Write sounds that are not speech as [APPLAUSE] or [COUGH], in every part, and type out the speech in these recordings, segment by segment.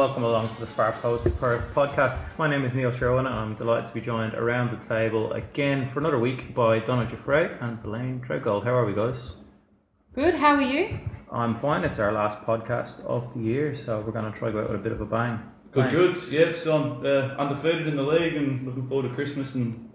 Welcome along to the Far Post Perth podcast. My name is Neil Sherwin and I'm delighted to be joined around the table again for another week by Donna Giuffre and Blayne Treadgold. How are we guys? Good, how are you? I'm fine. It's our last podcast of the year, so we're going to try to go out with a bit of a bang. Good, Bang. good. Yep, so I'm uh, undefeated in the league and looking forward to Christmas and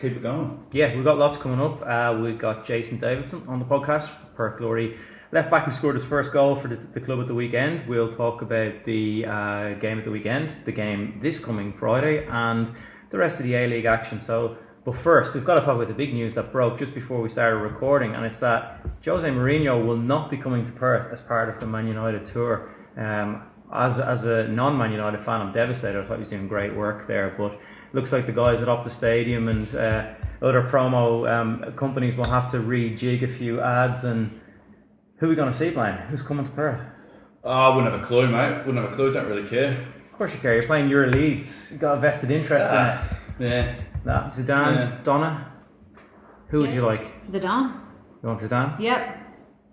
keep it going. Yeah, we've got lots coming up. Uh, we've got Jason Davidson on the podcast, Perth Glory left back who scored his first goal for the, the club at the weekend. We'll talk about the uh, game at the weekend, the game this coming Friday, and the rest of the A League action. So, but first, we've got to talk about the big news that broke just before we started recording, and it's that Jose Mourinho will not be coming to Perth as part of the Man United tour. Um, as, as a non Man United fan, I'm devastated. I thought he was doing great work there, but looks like the guys at Optus Stadium and uh, other promo um, companies will have to rejig a few ads. And who are we going to see, Blayne? Who's coming to Perth? Oh, I wouldn't have a clue, mate. Wouldn't have a clue. Don't really care. Of course, you care. You're playing your Leeds. You've got a vested interest Ah, yeah. in it. Yeah. Nah, Zidane, Yeah. Donna. Who would you like? Zidane. You want Zidane? Yep,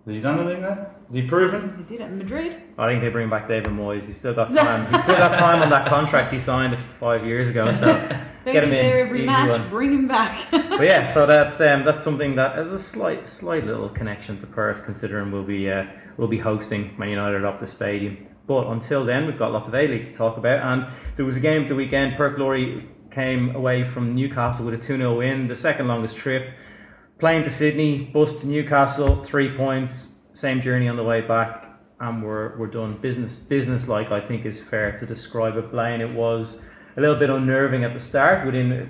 Has he done anything, mate? Has he proven? he did it in Madrid. I think they bring back David Moyes. He's still got time. He's still got time on that contract he signed five years ago. So [LAUGHS] get him in. there every match, one. bring him back. But yeah, so that's um, that's something that has a slight slight little connection to Perth, considering we'll be uh, we'll be hosting Man United up the stadium. But until then, we've got lots of A League to talk about, and there was a game at the weekend. Perth Glory came away from Newcastle with a 2 0 win, the second longest trip. Playing to Sydney, bus to Newcastle, three points, same journey on the way back, and we're, we're done. Business business like I think is fair to describe it. Blaine, it was a little bit unnerving at the start. Within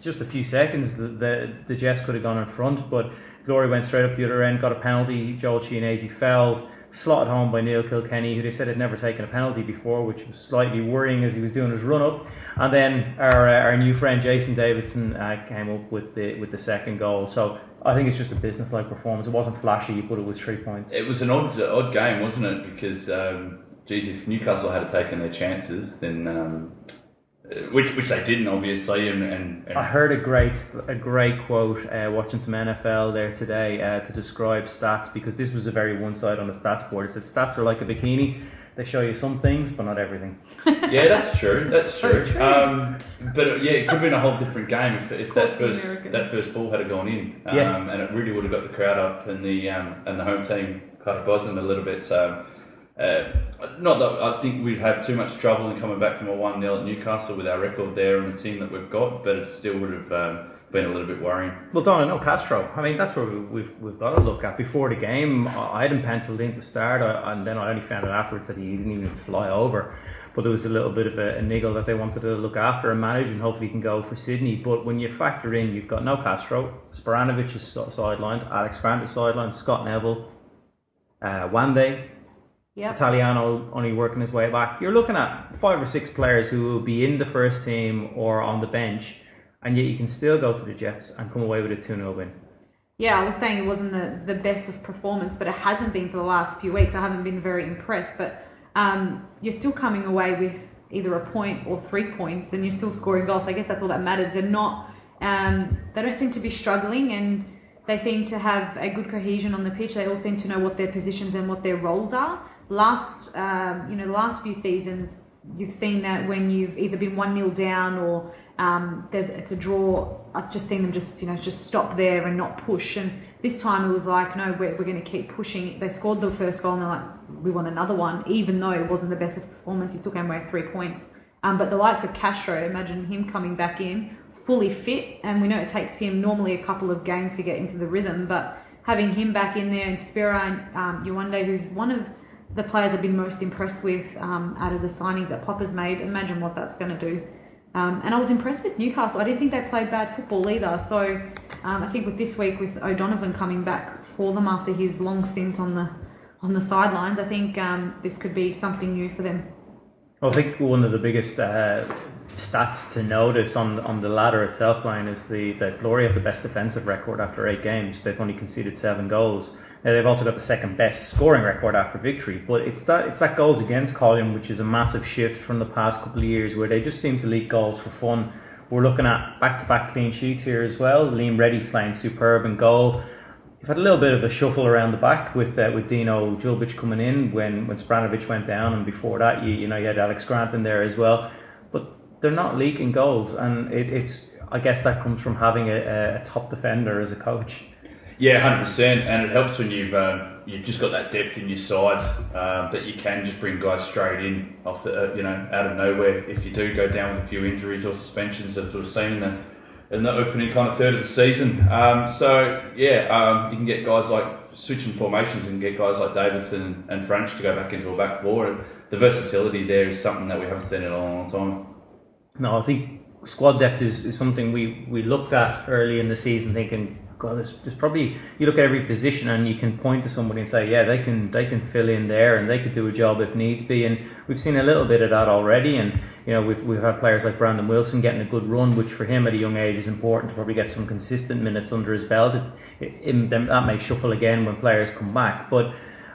just a few seconds, the, the, the Jets could have gone in front, but Glory went straight up the other end, got a penalty. Joel Chianese fell, slotted home by Neil Kilkenny, who they said had never taken a penalty before, which was slightly worrying as he was doing his run up. And then our uh, our new friend Jason Davidson uh, came up with the with the second goal. So I think it's just a business like performance. It wasn't flashy, but it was three points. It was an odd, odd game, wasn't it? Because, um, geez, if Newcastle had taken their chances, then um, uh, which which they didn't, obviously, and, and, and I heard a great a great quote uh, watching some NFL there today uh, to describe stats because this was a very one side on the stats board. It says stats are like a bikini; they show you some things but not everything. [LAUGHS] yeah, that's true. That's So true. true. Um, but uh, yeah, it could have been a whole different game if, if that first Americans. that first ball had gone in, um, Yeah. and it really would have got the crowd up and the um, and the home team kind of buzzing a little bit. Um, uh, not that I think we'd have too much trouble in coming back from a one 0 at Newcastle with our record there and the team that we've got, but it still would have um, been a little bit worrying. Well, Donna, no Castro. I mean, that's where we- we've we've got to look at. Before the game, I I had him penciled in to start, uh, and then I only found out afterwards that he didn't even fly over. But there was a little bit of a, a niggle that they wanted to look after and manage, and hopefully he can go for Sydney. But when you factor in, you've got no Castro, Spiranovic is sidelined, Alex Grant is sidelined, Scott Neville, uh, Juande, yep. Italiano only working his way back. You're looking at five or six players who will be in the first team or on the bench, and yet you can still go to the Jets and come away with a 2 0 win. Yeah, I was saying it wasn't the, the best of performance, but it hasn't been for the last few weeks. I haven't been very impressed, but um, you're still coming away with either a point or three points, and you're still scoring goals. So I guess that's all that matters. They're not, um, they don't seem to be struggling, and they seem to have a good cohesion on the pitch. They all seem to know what their positions and what their roles are. Last, um, you know, the last few seasons, you've seen that when you've either been one 0 down or um, there's it's a draw. I've just seen them just you know just stop there and not push. And this time it was like no, we're, we're going to keep pushing. They scored the first goal and they're like we want another one, even though it wasn't the best of performance. You still came away three points. Um, but the likes of Castro, imagine him coming back in fully fit, and we know it takes him normally a couple of games to get into the rhythm, but having him back in there and Spira and um, Juande, who's one of the players I've been most impressed with um, out of the signings that Popper's made. Imagine what that's going to do. Um, and I was impressed with Newcastle. I didn't think they played bad football either. So um, I think with this week, with O'Donovan coming back for them after his long stint on the on the sidelines, I think um, this could be something new for them. Well, I think one of the biggest uh, stats to notice on on the ladder itself, Brian, is the that Glory have the best defensive record after eight games. They've only conceded seven goals. Now, they've also got the second best scoring record after victory. But it's that it's that goals against column which is a massive shift from the past couple of years, where they just seem to leak goals for fun. We're looking at back-to-back clean sheets here as well. Liam Reddy's playing superb in goal. You've had a little bit of a shuffle around the back with uh, with Dino Djulbic coming in when when Spiranovic went down, and before that, you you know you had Alex Grant in there as well. But they're not leaking goals, and it, it's I guess that comes from having a, a top defender as a coach. Yeah, hundred percent, and it helps when you've um, you've just got that depth in your side um, that you can just bring guys straight in off the uh, you know out of nowhere if you do go down with a few injuries or suspensions that we've seen in the in the opening kind of third of the season. Um, so yeah, um, you can get guys like switching formations and get guys like Davidson and French to go back into a back four. And the versatility there is something that we haven't seen in a long, long time. No, I think squad depth is, is something we, we looked at early in the season, thinking, God, there's, there's probably you look at every position and you can point to somebody and say, yeah, they can they can fill in there and they could do a job if needs be. And we've seen a little bit of that already. And you know, we've we've had players like Brandon Wilson getting a good run, which for him at a young age is important to probably get some consistent minutes under his belt. It, it, that may shuffle again when players come back, but.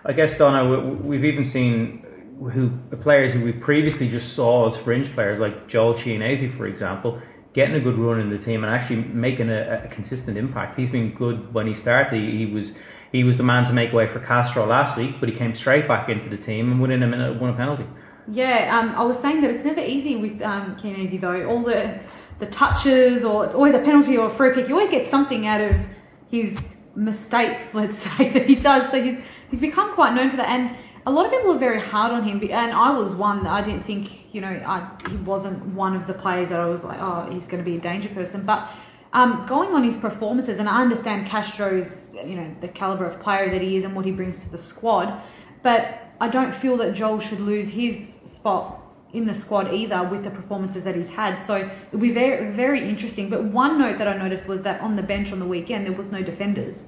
I guess Donna, we- we've even seen who players who we previously just saw as fringe players, like Joel Chianese, for example, getting a good run in the team and actually making a, a consistent impact. He's been good when he started. He, he was he was the man to make way for Castro last week, but he came straight back into the team and within a minute won a penalty. Yeah, um, I was saying that it's never easy with um, though. All the the touches, or it's always a penalty or a free kick. You always get something out of his mistakes, let's [LAUGHS] say that he does. So he's he's become quite known for that. And a lot of people are very hard on him, and I was one that I didn't think, you know, I, he wasn't one of the players that I was like, oh, he's going to be a danger person. But um, going on his performances, and I understand Castro's, you know, the caliber of player that he is and what he brings to the squad, but I don't feel that Joel should lose his spot in the squad either with the performances that he's had. So it'll be very, very interesting. But one note that I noticed was that on the bench on the weekend there was no defenders.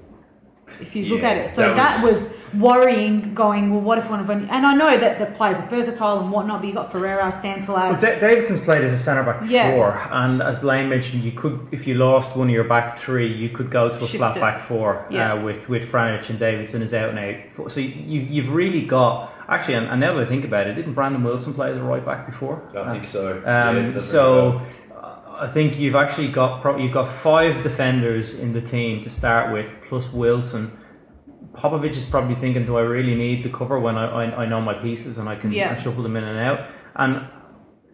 If you look Yeah, at it, so that that was, worrying. Going, well, what if one of them? And I know that the players are versatile and whatnot, but you've got Ferreira, Santala. Well, Da- Davidson's played as a centre back Yeah. before, and as Blayne mentioned, you could, if you lost one of your back three, you could go to a Shift flat it. back four Yeah. uh, with with Franjic and Davidson as out and out. So you, you've really got actually, and, and now that I think about it, didn't Brandon Wilson play as a right back before? I think so. Um, Yeah, so right. I think you've actually got pro- you've got five defenders in the team to start with, plus Wilson. Popovic is probably thinking, do I really need to cover when I, I, I know my pieces and I can Yeah. Shuffle them in and out? And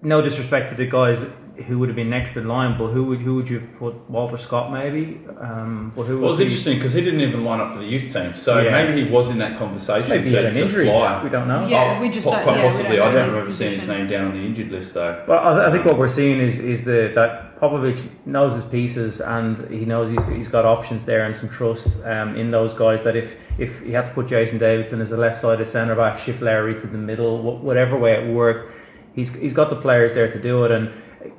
no disrespect to the guys who would have been next in line, but who would who would you have put? Walter Scott maybe? Um, but who Well, it was be- interesting because he didn't even line up for the youth team, so Yeah. maybe he was in that conversation Maybe he had an injury. fly. We don't know. Yeah, Oh, we just po- don't- quite yeah, possibly. don't I know don't his remember seeing his name down on the injured list though. Well, I, I think what we're seeing is is the that Popovic knows his pieces and he knows he's, he's got options there and some trust um, in those guys. That if if he had to put Jason Davidson as a left-sided centre back, shift Lowry to the middle, wh- whatever way it worked, he's he's got the players there to do it. And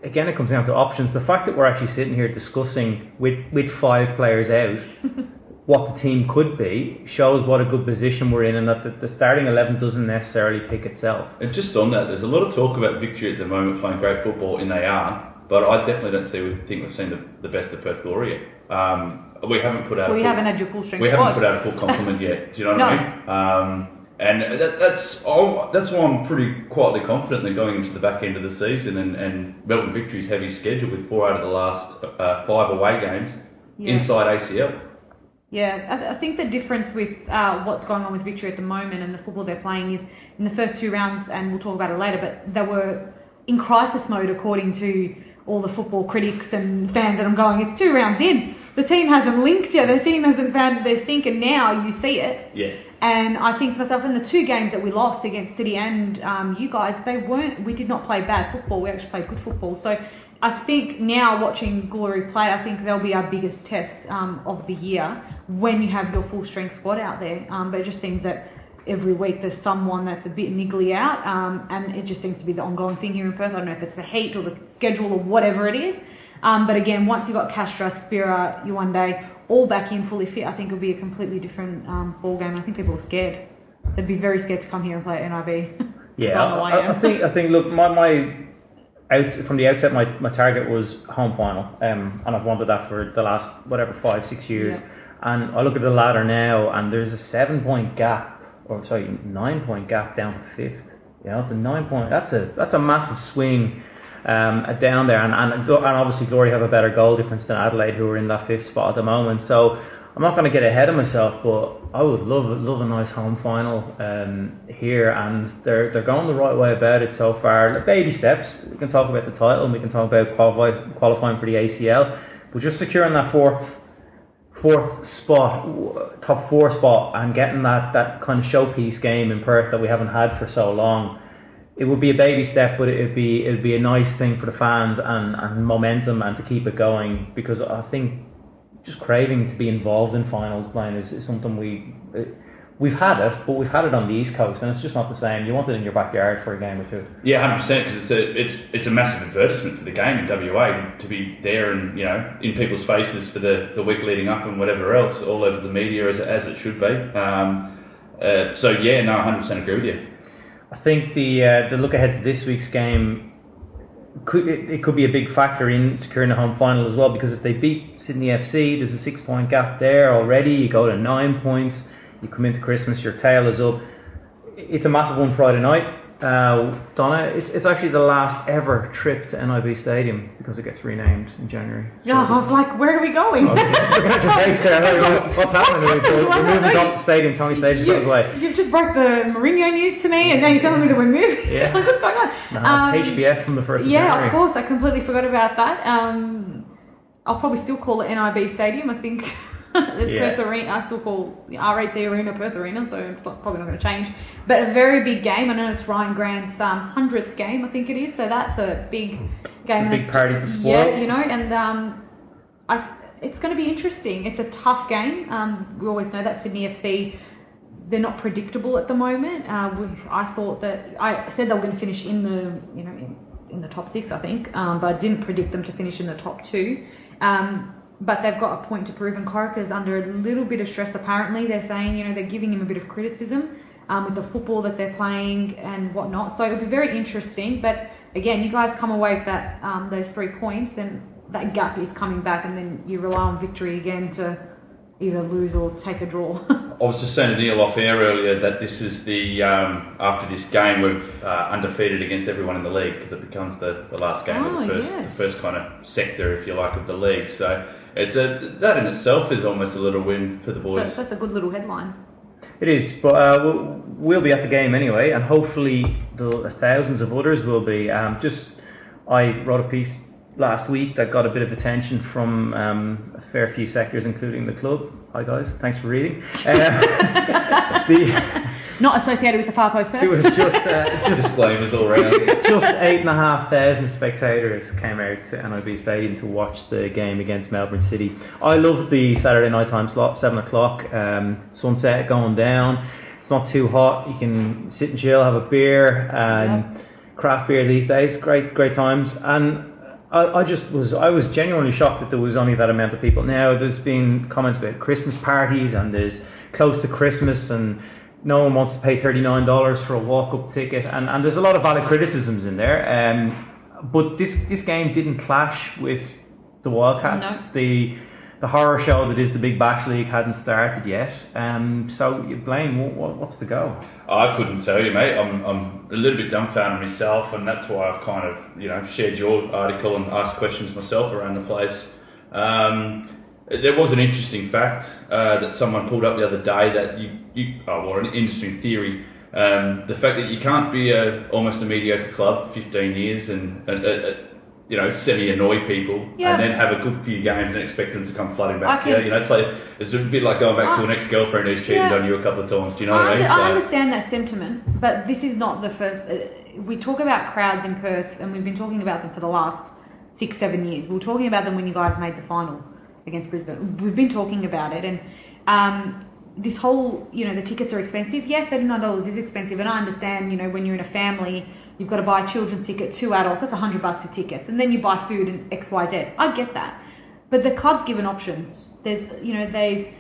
again, it comes down to options. The fact that we're actually sitting here discussing with with five players out. [LAUGHS] What the team could be shows what a good position we're in, and that the, the starting eleven doesn't necessarily pick itself. And just on that, there's a lot of talk about victory at the moment, playing great football, and they are. But I definitely don't see. We think we've seen the, the best of Perth Glory yet. Um, we haven't put out. Well, we full- haven't had your full strength We squad. haven't put out a full [LAUGHS] complement yet. Do you know what I mean? Um, And that, that's oh, that's why I'm pretty quietly confident that going into the back end of the season and, and Melbourne Victory's heavy schedule with four out of the last uh, five away games Yeah. inside ACL. Yeah, I, th- I think the difference with uh, what's going on with Victory at the moment and the football they're playing is in the first two rounds, and we'll talk about it later, but they were in crisis mode according to all the football critics and fans. that I'm going, it's two rounds in. The team hasn't linked yet. The team hasn't found their sink, and now you see it. Yeah. And I think to myself, in the two games that we lost against City and um, you guys, they weren't. We did not play bad football. We actually played good football. So I think now watching Glory play, I think they'll be our biggest test um, of the year when you have your full strength squad out there. Um, but it just seems that every week there's someone that's a bit niggly out, um, and it just seems to be the ongoing thing here in Perth. I don't know if it's the heat or the schedule or whatever it is. Um, but again, once you've got Castro, Spira, day all back in fully fit, I think it'll be a completely different um, ball game. I think people are scared. They'd be very scared to come here and play at NIB. [LAUGHS] Yeah, I I, I. I think I think look, my my out from the outset, my, my target was home final, um, and I've wanted that for the last whatever five six years. Yeah. And I look at the ladder now, and there's a seven point gap, or sorry, nine point gap down to fifth. You know, it's a nine point. That's a that's a massive swing. Um, down there, and, and and obviously Glory have a better goal difference than Adelaide, who are in that fifth spot at the moment. So I'm not going to get ahead of myself, but I would love love a nice home final um, here, and they're they're going the right way about it so far. Baby steps. We can talk about the title, and we can talk about qualify, qualifying for the ACL, but just securing that fourth fourth spot, top four spot, and getting that that kind of showpiece game in Perth that we haven't had for so long. It would be a baby step, but it'd be it'd be a nice thing for the fans and, and momentum and to keep it going because I think just craving to be involved in finals playing is, is something we uh, we've had it, but we've had it on the east coast and it's just not the same. You want it in your backyard for a game or two. Yeah, hundred percent. Because it's a it's it's a massive advertisement for the game in WA to be there and you know in people's faces for the, the week leading up and whatever else all over the media as, as it should be. Um, uh, so yeah, no, hundred percent agree with you. I think the uh, the look ahead to this week's game could it, it could be a big factor in securing the home final as well because if they beat Sydney FC, there's a six point gap there already. You go to nine points. You come into Christmas, your tail is up. It's a massive one Friday night. Uh, Donna, it's, it's actually the last ever trip to NIB Stadium because it gets renamed in January. So yeah, I was like, where are we going? I was just looking at your face there. Like, What's happening? happened? We're, moving happened? up the stadium. Tony Sage goes away. You, have just broke the Mourinho news to me, and now you're telling me that we're moving. [LAUGHS] Yeah. like, what's going on? No, Um, it's HBF from the first of Yeah, January. of course. I completely forgot about that. Um, I'll probably still call it NIB Stadium. I think Yeah. Perth Arena. I still call the RAC Arena Perth Arena, so it's not, probably not going to change. But a very big game. I know it's Rhyan Grant's um, hundredth game. I think it is. So that's a big game. a and big party to spoil. Yeah, you know, and um, I. It's going to be interesting. It's a tough game. Um, we always know that Sydney FC they're not predictable at the moment. Uh, we, I thought that I said they were going to finish in the you know in, in the top six, I think, um, but I didn't predict them to finish in the top two. Um, but they've got a point to prove, and Corica's under a little bit of stress. Apparently, they're saying you know they're giving him a bit of criticism um, with the football that they're playing and whatnot. So it'll be very interesting. But again, you guys come away with that um, those three points, and that gap is coming back, and then you rely on victory again to either lose or take a draw. [LAUGHS] I was just saying to Neil off air earlier that this is the um, after this game we've uh, undefeated against everyone in the league because it becomes the, the last game Oh, of the first yes. the first kind of sector, if you like, of the league. So it's a that in itself is almost a little win for the boys. so boys. that's a good little headline. It is, but uh, we'll, we'll be at the game anyway, and hopefully the thousands of others will be. Um, just I wrote a piece last week that got a bit of attention from um, a fair few sectors, including the club. Hi guys, thanks for reading. Uh, [LAUGHS] the, Not associated with the Far Post it was Perth. just uh, just Disclaimers all around. [LAUGHS] just eight and a half thousand spectators came out to NIB Stadium to watch the game against Melbourne City. I love the Saturday night time slot, seven o'clock, um, sunset going down. It's not too hot. You can sit and chill, have a beer, and craft beer these days. Great, great times. And I, I just was, I was genuinely shocked that there was only that amount of people. Now there's been comments about Christmas parties, and there's close to Christmas, and no one wants to pay $39 for a walk-up ticket and, and there's a lot of valid criticisms in there um, but this this game didn't clash with the Wildcats No. the the horror show that is the Big Bash League hadn't started yet. Um, so, you blame what, what, what's the go? I couldn't tell you, mate. I'm, I'm a little bit dumbfounded myself, and that's why I've kind of, you know, shared your article and asked questions myself around the place. Um, there was an interesting fact uh, that someone pulled up the other day that you, you oh, well, an interesting theory. Um, the fact that you can't be a, almost a mediocre club, 15 years, and, and uh, uh, you know, semi-annoy people, Yeah. and then have a good few games and expect them to come flooding back I to you. You know, it's like it's a bit like going back to an ex-girlfriend who's cheated Yeah. on you a couple of times. Do you know what I, I mean? under- I understand that sentiment, but this is not the first. Uh, we talk about crowds in Perth, and we've been talking about them for the last six, seven years. We were talking about them when you guys made the final against Brisbane. We've been talking about it, and um, this whole, you know, the tickets are expensive. Yeah, thirty nine dollars is expensive, and I understand. You know, when you're in a family, you've got to buy a children's ticket, two adults. That's hundred bucks for tickets, and then you buy food and X, Y, Z. I get that, but the club's given options. There's, you know, they've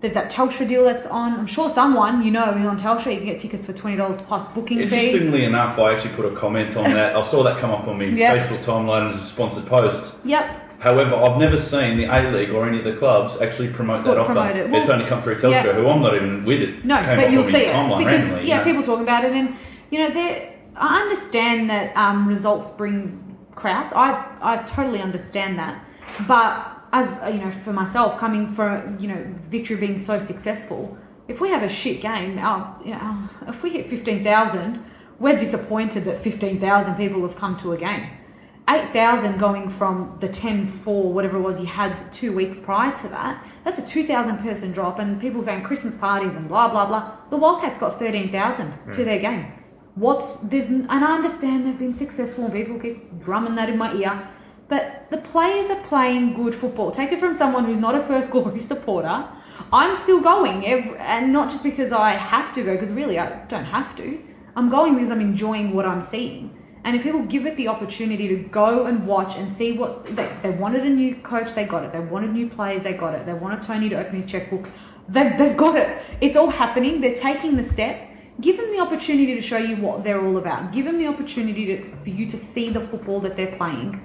there's that Telstra deal that's on. I'm sure someone you know on Telstra you can get tickets for twenty dollars plus booking fee. Interestingly enough, I actually put a comment on [LAUGHS] that. I saw that come up on my Yeah. Facebook timeline as a sponsored post. Yep. However, I've never seen the A League or any of the clubs actually promote that offer. promote it. Well, it's only come through Telstra, yeah. who I'm not even with it. No, but you'll see it because randomly, yeah, you know. people talking about it, and you know, they I understand that um, results bring crowds. I I totally understand that, but as you know, for myself, coming for you know, victory being so successful, if we have a shit game, our, you know, if we hit fifteen thousand, we're disappointed that fifteen thousand people have come to a game. 8,000 going from the 10 4, whatever it was you had two weeks prior to that, that's a 2,000 person drop. And people saying Christmas parties and blah, blah, blah. The Wildcats got 13,000 to hmm. their game. What's there's, and I understand they've been successful and people keep drumming that in my ear, but the players are playing good football. Take it from someone who's not a Perth Glory [LAUGHS] supporter. I'm still going, every, and not just because I have to go, because really I don't have to. I'm going because I'm enjoying what I'm seeing. And if people give it the opportunity to go and watch and see what they, they wanted a new coach, they got it. They wanted new players, they got it. They wanted Tony to open his checkbook, they've, they've got it. It's all happening. They're taking the steps. Give them the opportunity to show you what they're all about. Give them the opportunity to, for you to see the football that they're playing.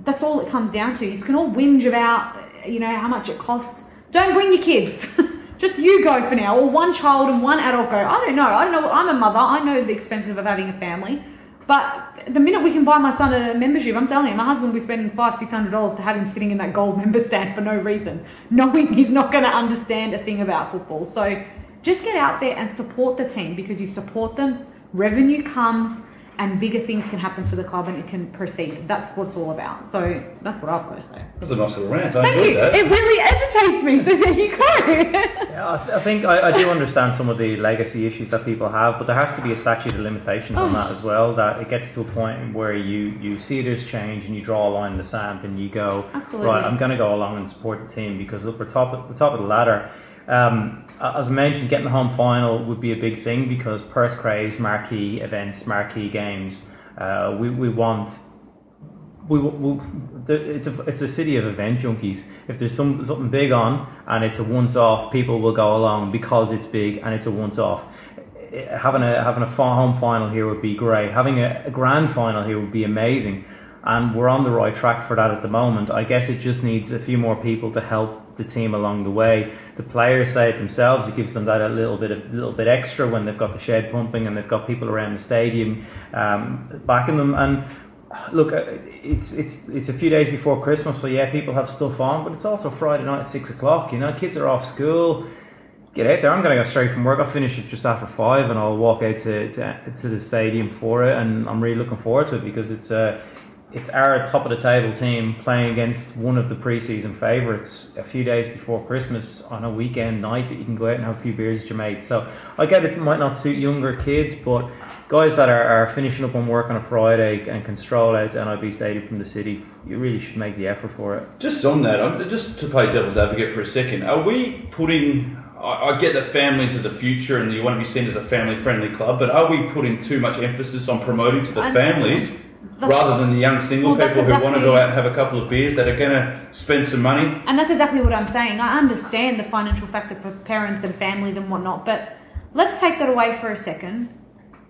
That's all it comes down to. You can all whinge about, you know, how much it costs. Don't bring your kids. [LAUGHS] Just you go for now, or one child and one adult go. I don't know. I don't know. I'm a mother. I know the expenses of having a family. But the minute we can buy my son a membership, I'm telling you, my husband will be spending five, six hundred dollars to have him sitting in that gold [LAUGHS] member stand for no reason, knowing he's not going to understand a thing about football. So just get out there and support the team because you support them, revenue comes, and bigger things can happen for the club and it can proceed. That's what it's all about. So that's what I've got to say. That's a nice little rant. I Thank you. that. It really agitates me. So there you go. Yeah, I, th- I think I, I do understand some of the legacy issues that people have, but there has to be a statute of limitations on Oh. that as well. That it gets to a point where you, you see there's change and you draw a line in the sand and you go, Absolutely. right, I'm going to go along and support the team because look, we're top of, we're top of the ladder. Um, a- as I mentioned, getting the home final would be a big thing because Perth craves marquee events, marquee games. Uh, we, we want we, we, it's a it's a city of event junkies. If there's some something big on and it's a once off, people will go along because it's big and it's a once off. Having a having a fa- home final here would be great. Having a, a grand final here would be amazing, and we're on the right track for that at the moment. I guess it just needs a few more people to help the team along the way. The players say it themselves; it gives them that a little bit of little bit extra when they've got the shed pumping and they've got people around the stadium um, backing them and look, uh, it's it's it's a few days before Christmas, so yeah, people have stuff on, but it's also Friday night at six o'clock. You know, kids are off school. Get out there. I'm going to go straight from work. I'll finish it just after five, and I'll walk out to, to to the stadium for it. And I'm really looking forward to it because it's uh, it's our top of the table team playing against one of the preseason favourites a few days before Christmas on a weekend night that you can go out and have a few beers with your mates. So I get it might not suit younger kids, but guys that are, are finishing up on work on a Friday and can stroll out to NIB Stadium from the city, you really should make the effort for it. Just on that, just to play devil's advocate for a second, are we putting? I, I get that families are the future, and you want to be seen as a family-friendly club, but are we putting too much emphasis on promoting to the families That's- rather than the young single Well, people who want to go out and have a couple of beers that are going to spend some money? And that's exactly what I'm saying. I understand the financial factor for parents and families and whatnot, but let's take that away for a second.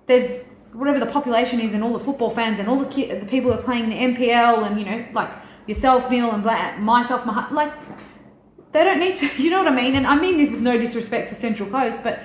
There's whatever the population is, and all the football fans, and all the, ki- the people who are playing the MPL, and you know, like yourself, Neil, and Bla- myself, my like they don't need to. [LAUGHS] You know what I mean? And I mean this with no disrespect to Central Coast, but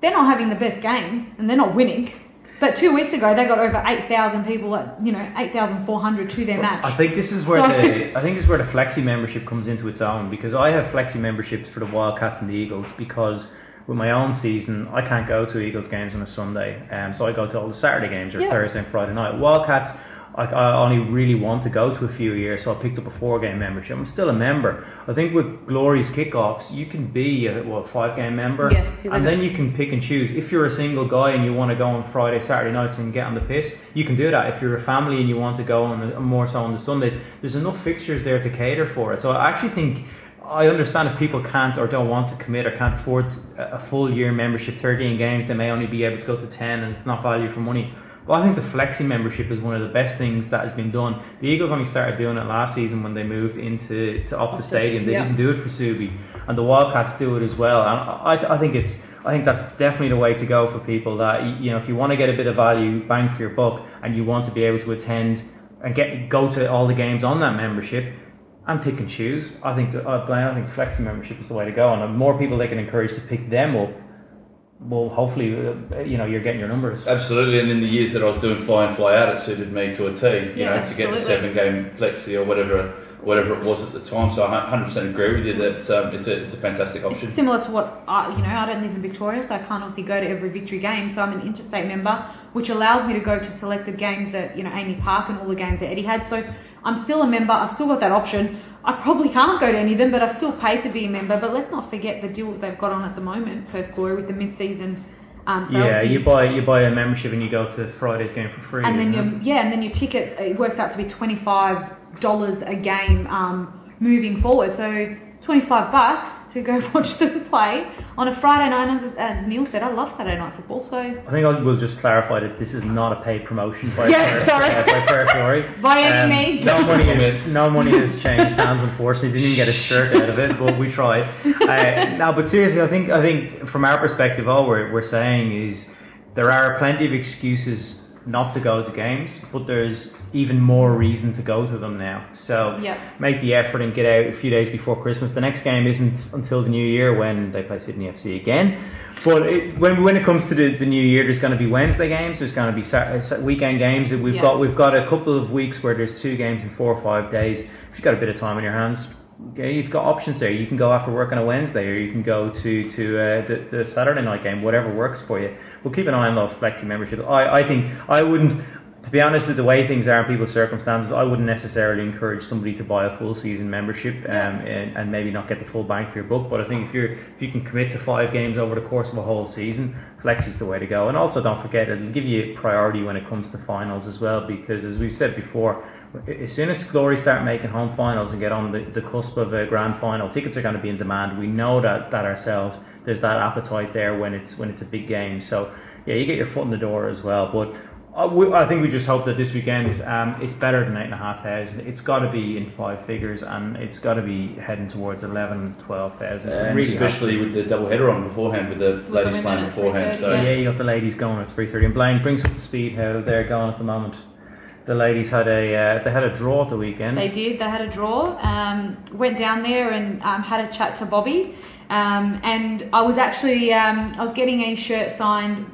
they're not having the best games and they're not winning. But two weeks ago, they got over eight thousand people at you know eight thousand four hundred to their match. I think this is where So- the I think this is where the flexi membership comes into its own because I have flexi memberships for the Wildcats and the Eagles because with my own season I can't go to Eagles games on a Sunday, um, so I go to all the Saturday games or Yeah. Thursday and Friday night. Wildcats. I, I only really want to go to a few years, so I picked up a four game membership. I'm still a member. I think with Glory's kickoffs, you can be a what five game member, Yes, and then you can pick and choose. If you're a single guy and you want to go on Friday, Saturday nights and get on the piss, you can do that. If you're a family and you want to go on the, more so on the Sundays, there's enough fixtures there to cater for it. So I actually think I understand if people can't or don't want to commit or can't afford a a full year membership, 13 games, they may only be able to go to 10 and it's not value for money. But I think the flexi membership is one of the best things that has been done. The Eagles only started doing it last season when they moved into to up the Optus, stadium. They yeah. didn't do it for Subi, and the Wildcats do it as well. And I, I think it's I think that's definitely the way to go for people. That you know, if you want to get a bit of value, bang for your buck, and you want to be able to attend and get go to all the games on that membership. And pick and choose. I think uh, I think flexi membership is the way to go, and the more people they can encourage to pick them up, well, hopefully, uh, you know, you're getting your numbers. Absolutely, and in the years that I was doing fly in, fly out, it suited me to a T. You Yeah, know, to get the seven game flexi or whatever, whatever it was at the time. So I 100% agree with you that um, it's a it's a fantastic option. It's similar to what I, you know. I don't live in Victoria, so I can't obviously go to every Victory game. So I'm an interstate member, which allows me to go to selected games at you know AAMI Park and all the games that Eddie had. So I'm still a member. I've still got that option. I probably can't go to any of them, but I've still paid to be a member. But let's not forget the deal they've got on at the moment, Perth Glory, with the mid-season um, sales. Yeah, you buy you buy a membership and you go to Friday's game for free. and then your it? yeah, and then your ticket it works out to be twenty five dollars a game um, moving forward. So twenty five bucks to go [LAUGHS] watch them play on a Friday night. As, as Neil said, I love Saturday night football. So I think I will just clarify that this is not a paid promotion by [LAUGHS] Yeah, Perth, sorry. uh, by Perth Glory. [LAUGHS] By any means. No money has no money has changed hands. Unfortunately, didn't even get a shirt out of it, but we tried. Uh, no, but seriously, I think I think from our perspective, all we're we're saying is there are plenty of excuses not to go to games, but there's even more reason to go to them now. So make the effort and get out a few days before Christmas. The next game isn't until the new year when they play Sydney FC again. But it, when when it comes to the, the new year, there's going to be Wednesday games. There's going to be Sat- Sat- weekend games. We've Yeah. got we've got a couple of weeks where there's two games in four or five days. If you've got a bit of time on your hands. Okay, you've got options there. You can go after work on a Wednesday, or you can go to to uh, the, the Saturday night game, whatever works for you. We'll keep an eye on those flexi memberships. I, I think I wouldn't to be honest, with the way things are in people's circumstances, I wouldn't necessarily encourage somebody to buy a full season membership um, and, and maybe not get the full bang for your buck. But I think if you're if you can commit to five games over the course of a whole season, flex is the way to go. And also, don't forget it'll give you priority when it comes to finals as well, because as we've said before, as soon as the Glory start making home finals and get on the, the cusp of a grand final, tickets are going to be in demand. We know that that ourselves. There's that appetite there when it's when it's a big game. So yeah, you get your foot in the door as well, but. I we- I think we just hope that this weekend um, it's better than eight and a half thousand. It's got to be in five figures, and it's got to be heading towards 11, 12,000. and really especially with the double header on beforehand, with the the ladies playing beforehand. 3:30, So yeah. you got the ladies going at three thirty, and Blayne brings up the speed how they're going at the moment. The ladies had a uh, they had a draw at the weekend. They did. They had a draw. Um, went down there and um, had a chat to Bobby. Um, and I was actually um, I was getting a shirt signed,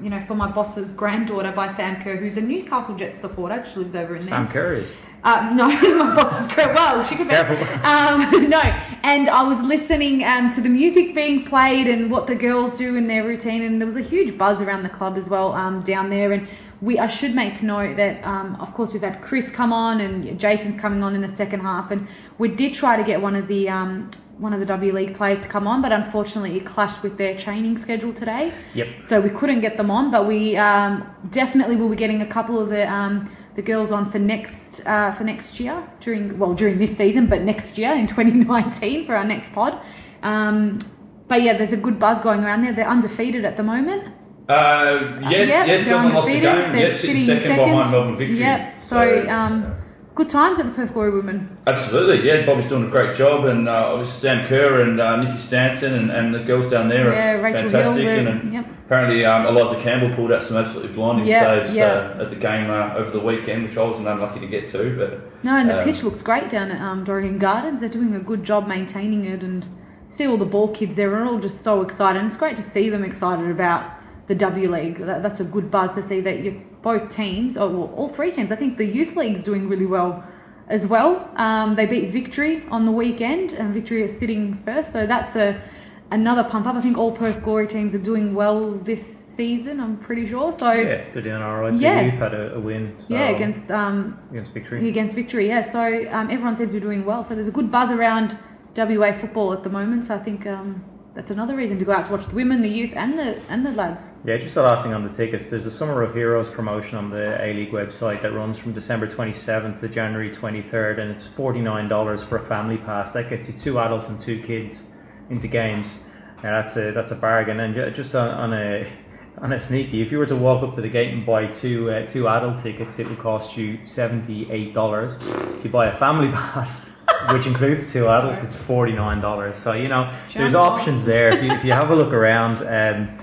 you know, for my boss's granddaughter by Sam Kerr, who's a Newcastle Jets supporter. She lives over in there. Sam Kerr is. Um, no, [LAUGHS] my boss is great. Well, she could be. Um, [LAUGHS] no, and I was listening um, to the music being played and what the girls do in their routine, and there was a huge buzz around the club as well um, down there. And we, I should make note that, um, of course, we've had Chris come on and Jason's coming on in the second half, and we did try to get one of the. Um, one of the W League players to come on, but unfortunately it clashed with their training schedule today. Yep. So we couldn't get them on, but we um, definitely will be getting a couple of the um, the girls on for next uh, for next year during well during this season, but next year in [LAUGHS] 2019 for our next pod. Um, but yeah, there's a good buzz going around there. They're undefeated at the moment. Uh, yes, Yep, yes, they're Melbourne lost the game. They're Yes, sitting second, second. behind Melbourne Victory. Yep. So um, good times at the Perth Glory Women. Absolutely, yeah. Bobby's doing a great job, and uh, obviously Sam Kerr and uh, Nikki Stanton and, and the girls down there Yeah, are Rachel fantastic. Hill, and, and yep. apparently um, Eliza Campbell pulled out some absolutely blinding Yeah, saves. Uh, at the game uh, over the weekend, which I wasn't unlucky to get to. But No, and the um, pitch looks great down at um, Gardens. They're doing a good job maintaining it, and see all the ball kids there are all just so excited. And it's great to see them excited about the W League. That, that's a good buzz to see that you both teams, or well, all three teams. I think the youth league's doing really well as well. Um, they beat Victory on the weekend, and Victory is sitting first, so that's a another pump up. I think all Perth Glory teams are doing well this season. I'm pretty sure. So Yeah, all right. Yeah. The youth had a, a win. So, yeah, against um, against victory. against victory. Yeah, so um, everyone seems to be doing well. So there's a good buzz around WA football at the moment. So I think um, that's another reason to go out to watch the women, the youth, and the and the lads. Yeah, just the last thing on the tickets. There's a Summer of Heroes promotion on the A League website that runs from December 27th to January 23rd, and it's $49 for a family pass. That gets you two adults and two kids into games. Now that's a that's a bargain. And just on, on a on a sneaky, if you were to walk up to the gate and buy two uh, two adult tickets, it would cost you seventy eight dollars. If you buy a family [LAUGHS] pass. Which includes two adults, it's forty nine dollars. So you know, there's options there. If you, if you have a look around, um,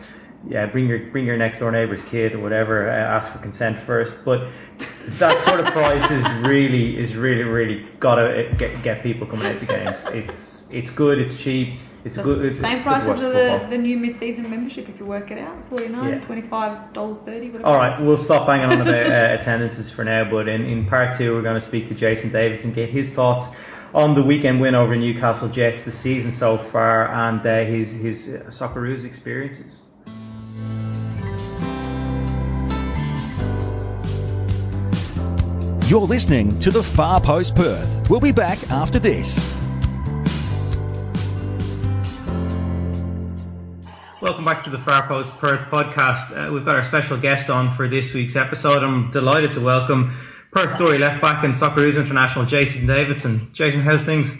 yeah, bring your bring your next door neighbor's kid or whatever. Uh, ask for consent first. But [LAUGHS] that sort of price is really is really really gotta get get people coming out to games. It's it's good. It's cheap. It's That's good. It's, same it's price as the, the new mid-season membership if you work it out. 49 Yeah. 25 dollars 30 whatever All it right, we'll stop banging on about [LAUGHS] uh, attendances for now. But in, in part two, we're going to speak to Jason Davidson, get his thoughts on the weekend win over Newcastle Jets, the season so far, and uh, his his uh, Socceroos experiences. You're listening to the Far Post Perth. We'll be back after this. Welcome back to the Far Post Perth podcast. Uh, we've got our special guest on for this week's episode. I'm delighted to welcome Perth Glory left back and Socceroos International, Jason Davidson. Jason, how's things?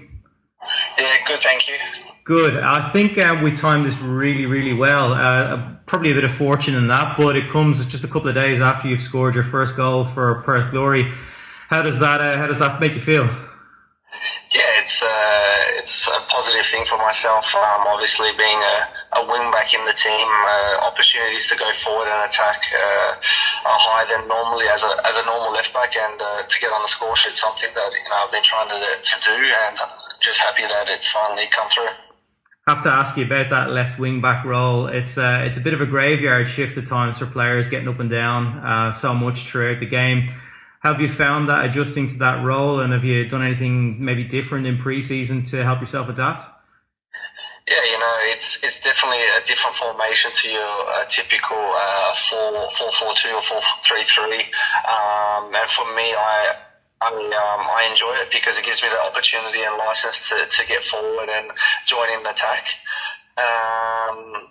Yeah, good, thank you. Good. I think um, we timed this really, really well. Uh, probably a bit of fortune in that, but it comes just a couple of days after you've scored your first goal for Perth Glory. How does that uh, How does that make you feel? Yeah, it's uh, it's a positive thing for myself. Um, obviously, being a, a wing back in the team, uh, opportunities to go forward and attack uh, are higher than normally as a as a normal left back, and uh, to get on the score sheet, something that you know I've been trying to to do, and just happy that it's finally come through. have to ask you about that left wing back role. It's uh, it's a bit of a graveyard shift at times for players getting up and down uh, so much throughout the game. Have you found that adjusting to that role, and have you done anything maybe different in pre-season to help yourself adapt? Yeah, you know, it's it's definitely a different formation to your uh, typical uh, four four four two or four three three. Um, and for me, I I um, I enjoy it because it gives me the opportunity and license to, to get forward and join in the attack. Um,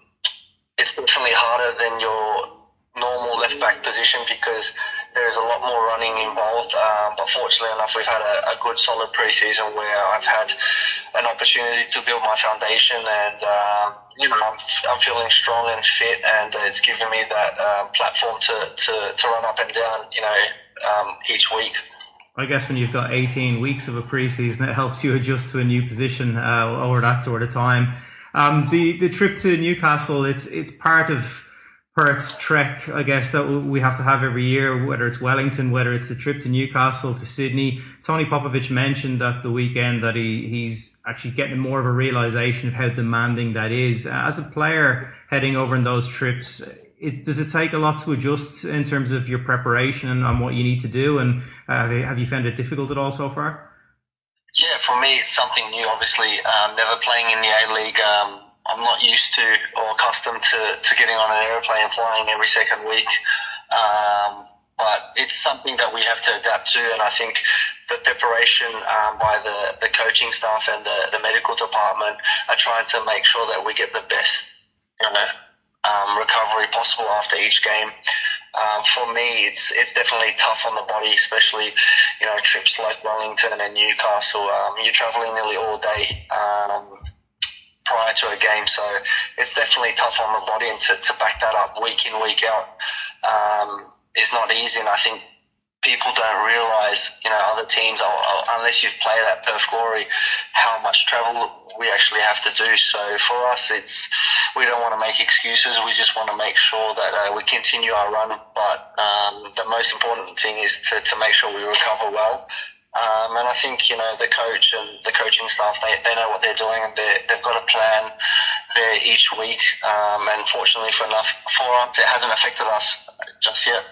it's definitely harder than your normal left back position because there is a lot more running involved. Um, but fortunately enough, we've had a, a good solid preseason where I've had an opportunity to build my foundation, and uh, you know I'm, I'm feeling strong and fit, and it's given me that um, platform to, to, to run up and down, you know, um, each week. I guess when you've got 18 weeks of a preseason, it helps you adjust to a new position uh, over that sort of time. Um, the the trip to Newcastle, it's it's part of Perth's trek, I guess, that we have to have every year, whether it's Wellington, whether it's the trip to Newcastle, to Sydney. Tony Popovic mentioned at the weekend that he, he's actually getting more of a realization of how demanding that is. As a player heading over in those trips, it, does it take a lot to adjust in terms of your preparation and what you need to do? And uh, have you found it difficult at all so far? Yeah, for me, it's something new. Obviously, um, never playing in the A League. Um, I'm not used to or accustomed to, to getting on an airplane flying every second week. Um, but it's something that we have to adapt to, and I think the preparation um, by the, the coaching staff and the, the medical department are trying to make sure that we get the best you know, um, recovery possible after each game. Um, for me, it's it's definitely tough on the body, especially you know trips like Wellington and Newcastle. Um, you're traveling nearly all day um, prior to a game, so it's definitely tough on the body. And to, to back that up week in week out um, is not easy. And I think people don't realise, you know, other teams, oh, oh, unless you've played at Perth Glory, how much travel we actually have to do. So for us, it's we don't want to make excuses. We just want to make sure that uh, we continue our run. But um, the most important thing is to, to make sure we recover well. Um, and I think you know the coach and the coaching staff they, they know what they're doing and they they've got a plan there each week. Um, and fortunately for enough for us, it hasn't affected us just yet.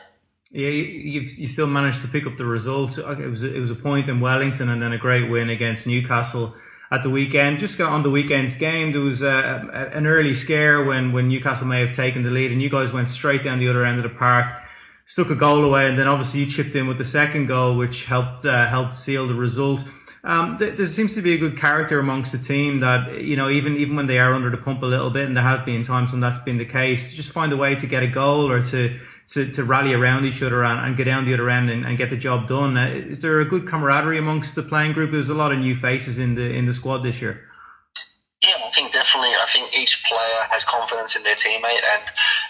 Yeah, you, you still managed to pick up the results. Uh, It was it was a point in Wellington and then a great win against Newcastle at the weekend. Just on the weekend's game. There was a, a, an early scare when when Newcastle may have taken the lead, and you guys went straight down the other end of the park, stuck a goal away, and then obviously you chipped in with the second goal, which helped uh, helped seal the result. Um, there, seems to be a good character amongst the team that you know even even when they are under the pump a little bit, and there have been times when that's been the case, just find a way to get a goal or to to, to rally around each other and, and get down the other end and, and get the job done. Uh, is there a good camaraderie amongst the playing group? There's a lot of new faces in the in the squad this year. Yeah, I think definitely. I think each player has confidence in their teammate, and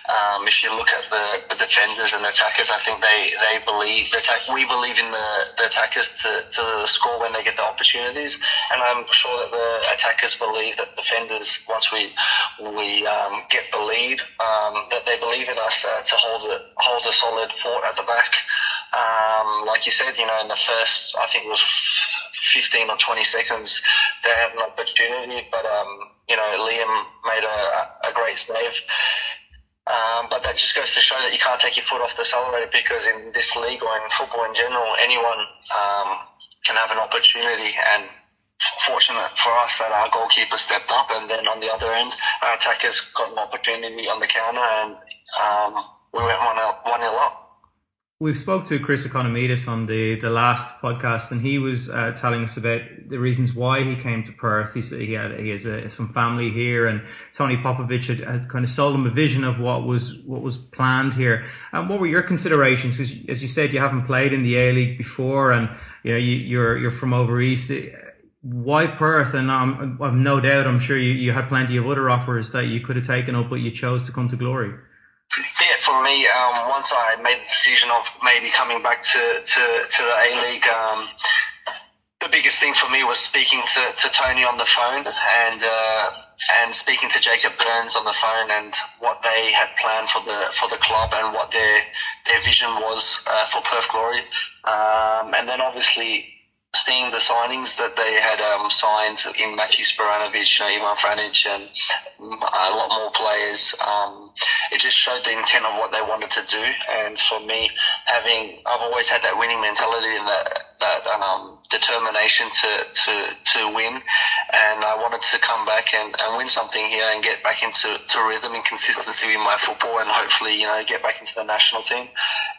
um, if you look at the, the defenders and attackers, I think they, they believe the attack. We believe in the, the attackers to, to score when they get the opportunities, and I'm sure that the attackers believe that defenders, once we we um, get the lead, um, that they believe in us uh, to hold a hold a solid fort at the back. Um, like you said, you know, in the first, I think it was 15 or 20 seconds, they had an opportunity, but, um, you know, Liam made a, a great save. Um, but that just goes to show that you can't take your foot off the accelerator because in this league or in football in general, anyone um, can have an opportunity. And fortunate for us that our goalkeeper stepped up, and then on the other end, our attackers got an opportunity on the counter, and um, we went one one nil up. We've spoke to Chris Ikonomidis on the, the last podcast, and he was uh, telling us about the reasons why he came to Perth. He said he had he has a, some family here, and Tony Popovic had, had kind of sold him a vision of what was what was planned here. And what were your considerations? Because as you said, you haven't played in the A League before, and you know you, you're you're from over east. Why Perth? And um, I've no doubt, I'm sure you, you had plenty of other offers that you could have taken up, but you chose to come to Glory. Yeah, for me, um, once I made the decision of maybe coming back to, to, to the A League, um, the biggest thing for me was speaking to, to Tony on the phone and uh, and speaking to Jacob Burns on the phone and what they had planned for the for the club and what their their vision was uh, for Perth Glory, um, and then obviously seeing the signings that they had um, signed in Matthew Spiranovic, you know, Ivan Franjic, and mm, a lot more players. Um, it just showed the intent of what they wanted to do. And for me, having I've always had that winning mentality and that that um, determination to to to win, and I wanted to come back and, and win something here and get back into to rhythm and consistency with my football, and hopefully, you know, get back into the national team.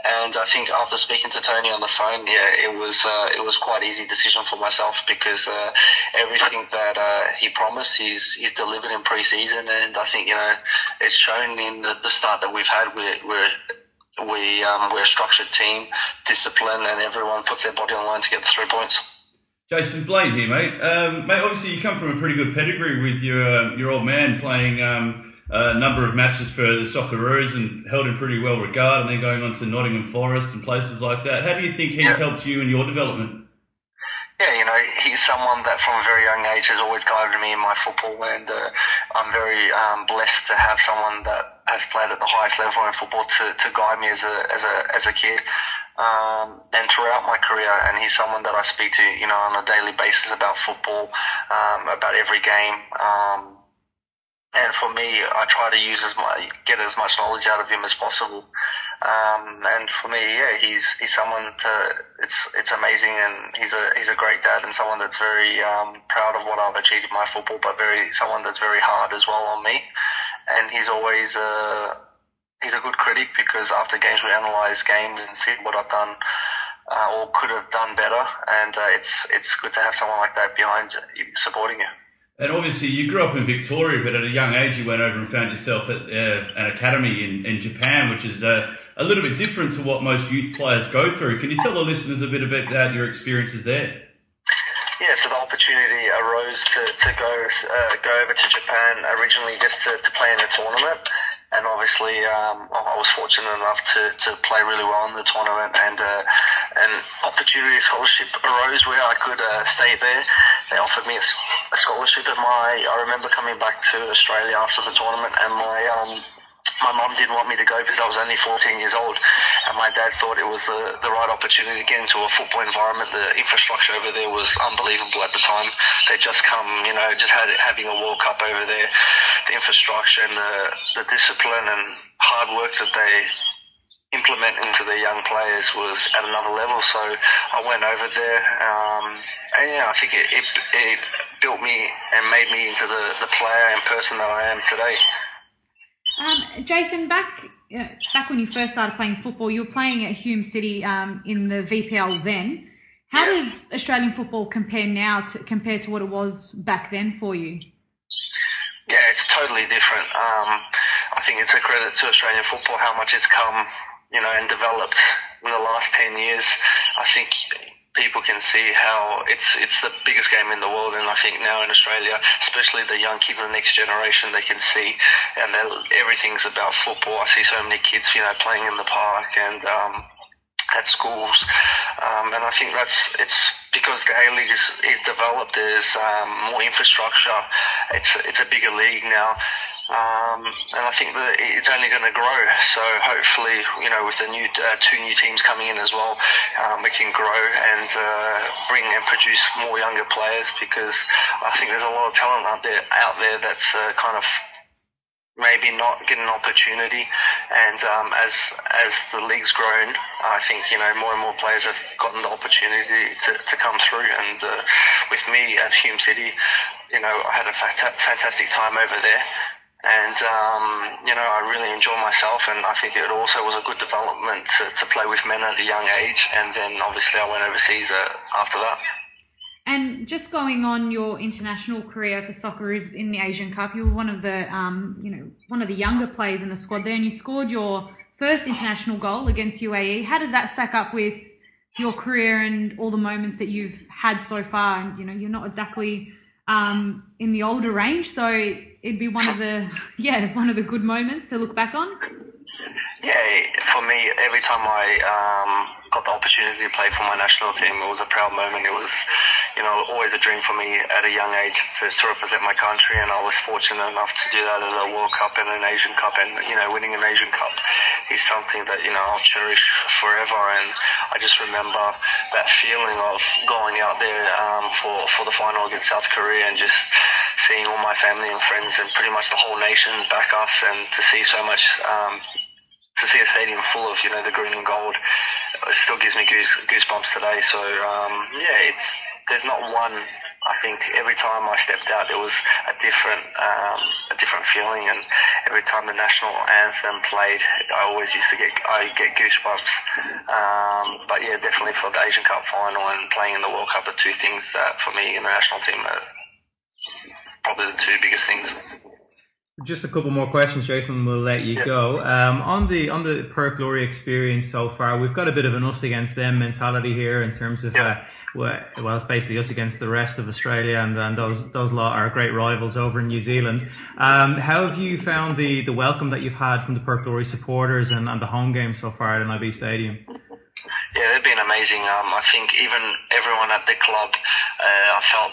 And I think after speaking to Tony on the phone, yeah, it was uh, it was quite easy decision for myself because uh, everything that uh, he promised, he's he's delivered in pre-season, and I think you know it's shown in the, the start that we've had. We're, we're we um, we're a structured team, disciplined, and everyone puts their body on line to get the three points. Jason Blayne here, mate. Um, mate, obviously you come from a pretty good pedigree with your uh, your old man playing um, a number of matches for the Socceroos and held in pretty well regard, and then going on to Nottingham Forest and places like that. How do you think he's Yeah. helped you in your development? Yeah, you know, he's someone that from a very young age has always guided me in my football, and uh, I'm very um, blessed to have someone that has played at the highest level in football to, to guide me as a as a as a kid. Um, and throughout my career, and he's someone that I speak to, you know, on a daily basis about football, um, about every game. Um, and for me, I try to use as much, get as much knowledge out of him as possible. Um, and for me, yeah, he's he's someone to it's it's amazing, and he's a he's a great dad, and someone that's very um, proud of what I've achieved in my football, but very someone that's very hard as well on me. And he's always uh, he's a good critic because after games we analyse games and see what I've done uh, or could have done better, and uh, it's it's good to have someone like that behind supporting you. And obviously, you grew up in Victoria, but at a young age, you went over and found yourself at uh, an academy in, in Japan, which is uh, a little bit different to what most youth players go through. Can you tell the listeners a bit about your experiences there? Yeah, so the opportunity arose to, to go uh, go over to Japan originally just to, to play in the tournament. And obviously, um, I was fortunate enough to, to play really well in the tournament and uh, opportunity scholarship arose where I could uh, stay there. They offered me a, scholarship, and my I remember coming back to Australia after the tournament, and my um, my mum didn't want me to go because I was only 14 years old, and my dad thought it was the, the right opportunity to get into a football environment. The infrastructure over there was unbelievable at the time. They just come, you know, just had having a World Cup over there, the infrastructure and the, the discipline and hard work that they implement into their young players was at another level. So I went over there, um, and yeah, I think it, it, it built me and made me into the, the player and person that I am today. Um, Jason, back uh, back when you first started playing football, you were playing at Hume City um, in the VPL then. How Yeah. does Australian football compare now to compared to what it was back then for you? Yeah, it's totally different. Um, I think it's a credit to Australian football how much it's come, you know, and developed in the last ten years. I think people can see how it's it's the biggest game in the world, and I think now in Australia, especially the young kids, the next generation, they can see, and everything's about football. I see so many kids, you know, playing in the park and. Um, at schools, um, and I think that's it's because the A League is, is developed. There's um, more infrastructure. It's it's a bigger league now, um, and I think that it's only going to grow. So hopefully, you know, with the new uh, two new teams coming in as well, um, we can grow and uh, bring and produce more younger players because I think there's a lot of talent out there out there that's uh, kind of maybe not get an opportunity. And um, as as the league's grown, I think you know more and more players have gotten the opportunity to, to come through. And uh, with me at Hume City, you know, I had a fanta- fantastic time over there. And um, you know, I really enjoy myself, and I think it also was a good development to, to play with men at a young age. And then obviously, I went overseas uh, after that. And just going on your international career at the Socceroos in the Asian Cup, you were one of the um, you know one of the younger players in the squad there, and you scored your first international goal against UAE. How does that stack up with your career and all the moments that you've had so far? And you know you're not exactly um, in the older range, so it'd be one of the [LAUGHS] yeah one of the good moments to look back on. Yeah, for me, every time I um, got the opportunity to play for my national team, it was a proud moment. It was, you know, always a dream for me at a young age to, to represent my country, and I was fortunate enough to do that at a World Cup and an Asian Cup, and you know, winning an Asian Cup is something that you know I'll cherish forever. And I just remember that feeling of going out there um, for for the final against South Korea and just seeing all my family and friends and pretty much the whole nation back us, and to see so much. Um, to see a stadium full of you know the green and gold still gives me goose, goosebumps today. So um, yeah, it's there's not one. I think every time I stepped out, there was a different um, a different feeling, and every time the national anthem played, I always used to get I get goosebumps. Um, but yeah, definitely for the Asian Cup final and playing in the World Cup are two things that for me in the national team are probably the two biggest things. Just a couple more questions, Jason. We'll let you go. Um, on the on the Perth Glory experience so far, we've got a bit of an us against them mentality here in terms of. Uh, well, well, it's basically us against the rest of Australia, and, and those those lot are great rivals over in New Zealand. Um, how have you found the, the welcome that you've had from the Perth Glory supporters and, and the home game so far at NIB Stadium? Yeah, they've been amazing. Um, I think even everyone at the club, uh, I felt,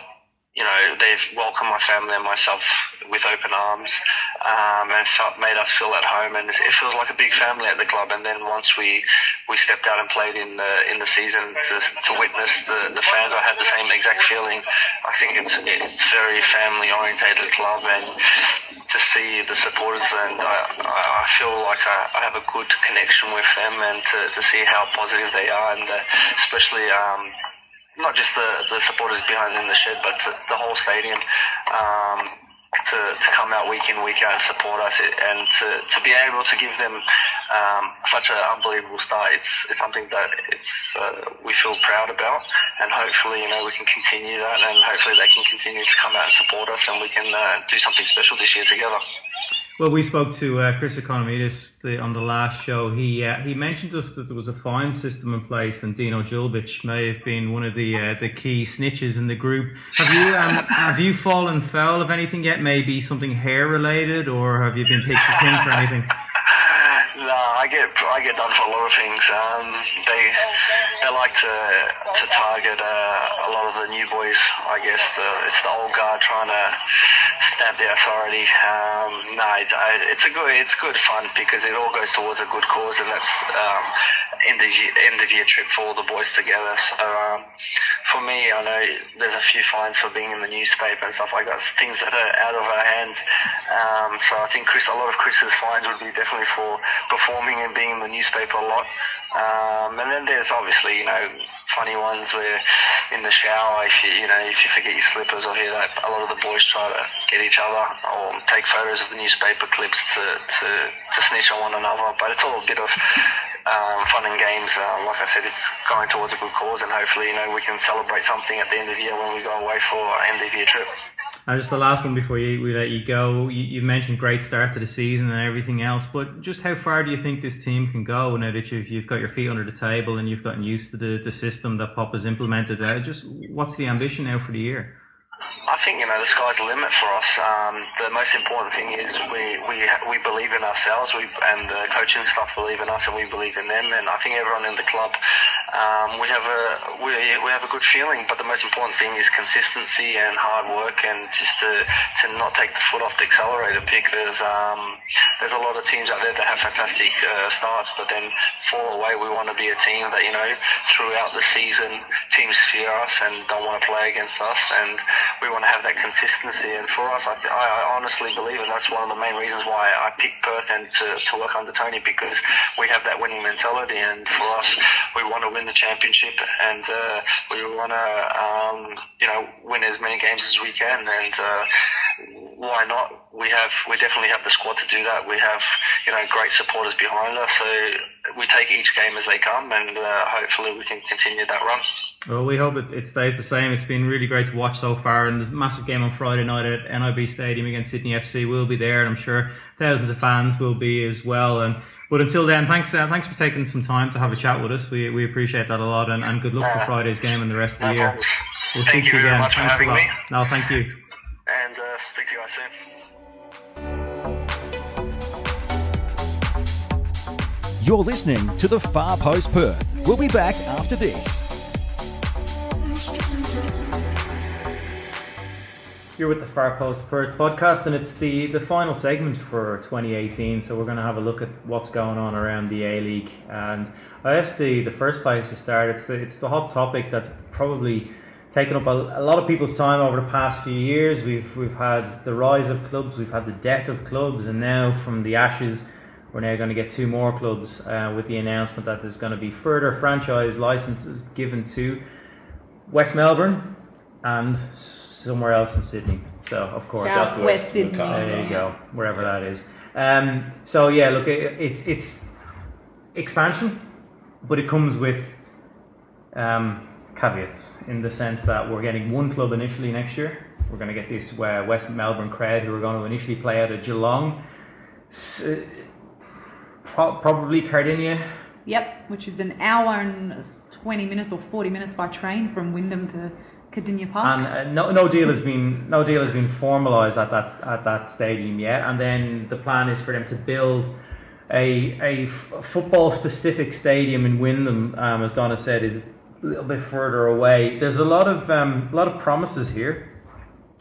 you know, they've welcomed my family and myself with open arms, um, and felt made us feel at home, and it feels like a big family at the club. And then once we we stepped out and played in the in the season to, to witness the, the fans, I had the same exact feeling. I think it's it's very family orientated club, and to see the supporters, and I, I feel like I, I have a good connection with them, and to, to see how positive they are, and uh, especially. Um, not just the, the supporters behind in the shed, but the, whole stadium. Um, to, to come out week in, week out and support us and to, to be able to give them um, such an unbelievable start, it's, it's something that it's, uh, we feel proud about and hopefully, you know, we can continue that and hopefully they can continue to come out and support us and we can uh, do something special this year together. Well, we spoke to uh, Chris Ikonomidis on the last show. He uh, he mentioned to us that there was a fine system in place, and Dino Djulbic may have been one of the uh, the key snitches in the group. Have you um, have you fallen foul of anything yet? Maybe something hair related, or have you been picked pin for anything? [LAUGHS] No, I get I get done for a lot of things. Um, they they like to to target uh, a lot of the new boys. I guess the, it's the old guard trying to stamp the authority. Um, no, it's, I, it's a good it's good fun because it all goes towards a good cause, and that's um, end of year, end of year trip for all the boys together. So um, for me, I know there's a few fines for being in the newspaper and stuff like that. Things that are out of our hands. Um, so I think Chris, a lot of Chris's fines would be definitely for performing and being in the newspaper a lot. Um, and then there's obviously, you know, funny ones where in the shower, if you, you know, if you forget your slippers or hear that, a lot of the boys try to get each other or take photos of the newspaper clips to, to, to snitch on one another. But it's all a bit of um, fun and games. Um, like I said, it's going towards a good cause, and hopefully, you know, we can celebrate something at the end of the year when we go away for our end of year trip. And just the last one before you, we let you go. You, you mentioned great start to the season and everything else, but just how far do you think this team can go now that you've, you've got your feet under the table and you've gotten used to the, the system that Pop has implemented? Uh, just what's the ambition now for the year? I think you know the sky's the limit for us. Um, the most important thing is we we we believe in ourselves. We and the coaching staff believe in us, and we believe in them. And I think everyone in the club, um, we have a we, we have a good feeling. But the most important thing is consistency and hard work, and just to to not take the foot off the accelerator because um, there's a lot of teams out there that have fantastic uh, starts, but then fall away. We want to be a team that you know throughout the season teams fear us and don't want to play against us, and we want to have that consistency. And for us, I, th- I honestly believe, and that's one of the main reasons why I picked Perth and to, to work under Tony because we have that winning mentality. And for us, we want to win the championship and uh, we want to, um, you know, win as many games as we can. And uh, why not? We have, we definitely have the squad to do that. We have, you know, great supporters behind us. So we take each game as they come, and uh, hopefully we can continue that run. Well, we hope it, it stays the same. It's been really great to watch so far, and there's a massive game on Friday night at NIB Stadium against Sydney FC. We'll be there, and I'm sure thousands of fans will be as well. And but until then, thanks uh, thanks for taking some time to have a chat with us. We we appreciate that a lot, and, and good luck for Friday's game and the rest of the year. We'll Thank speak you to you very again. much for Thanks a lot. me. No, thank you. And uh, speak to you guys soon. You're listening to the Far Post Perth. We'll be back after this. You're with the Far Post Perth podcast, and it's the, the final segment for 2018. So we're going to have a look at what's going on around the A League. And I guess the, the first place to start, it's the, it's the hot topic that's probably taken up a, a lot of people's time over the past few years. We've we've had the rise of clubs, we've had the death of clubs, and now from the ashes, we're now going to get two more clubs uh, with the announcement that there's going to be further franchise licenses given to West Melbourne and somewhere else in Sydney. So of course, Southwest Sydney. there you go, wherever that is. Um, so yeah, look, it, it's it's expansion, but it comes with um, caveats in the sense that we're getting one club initially next year. We're going to get this uh, West Melbourne crowd who are going to initially play out of Geelong, S- pro- probably Kardinia. Yep, which is an hour and 20 minutes or 40 minutes by train from Wyndham to Kardinia Park. And uh, no, no deal has been no deal has been formalised at that at that stadium yet. And then the plan is for them to build a a f- football specific stadium in Wyndham, um, as Donna said, is a little bit further away. There's a lot of um, a lot of promises here.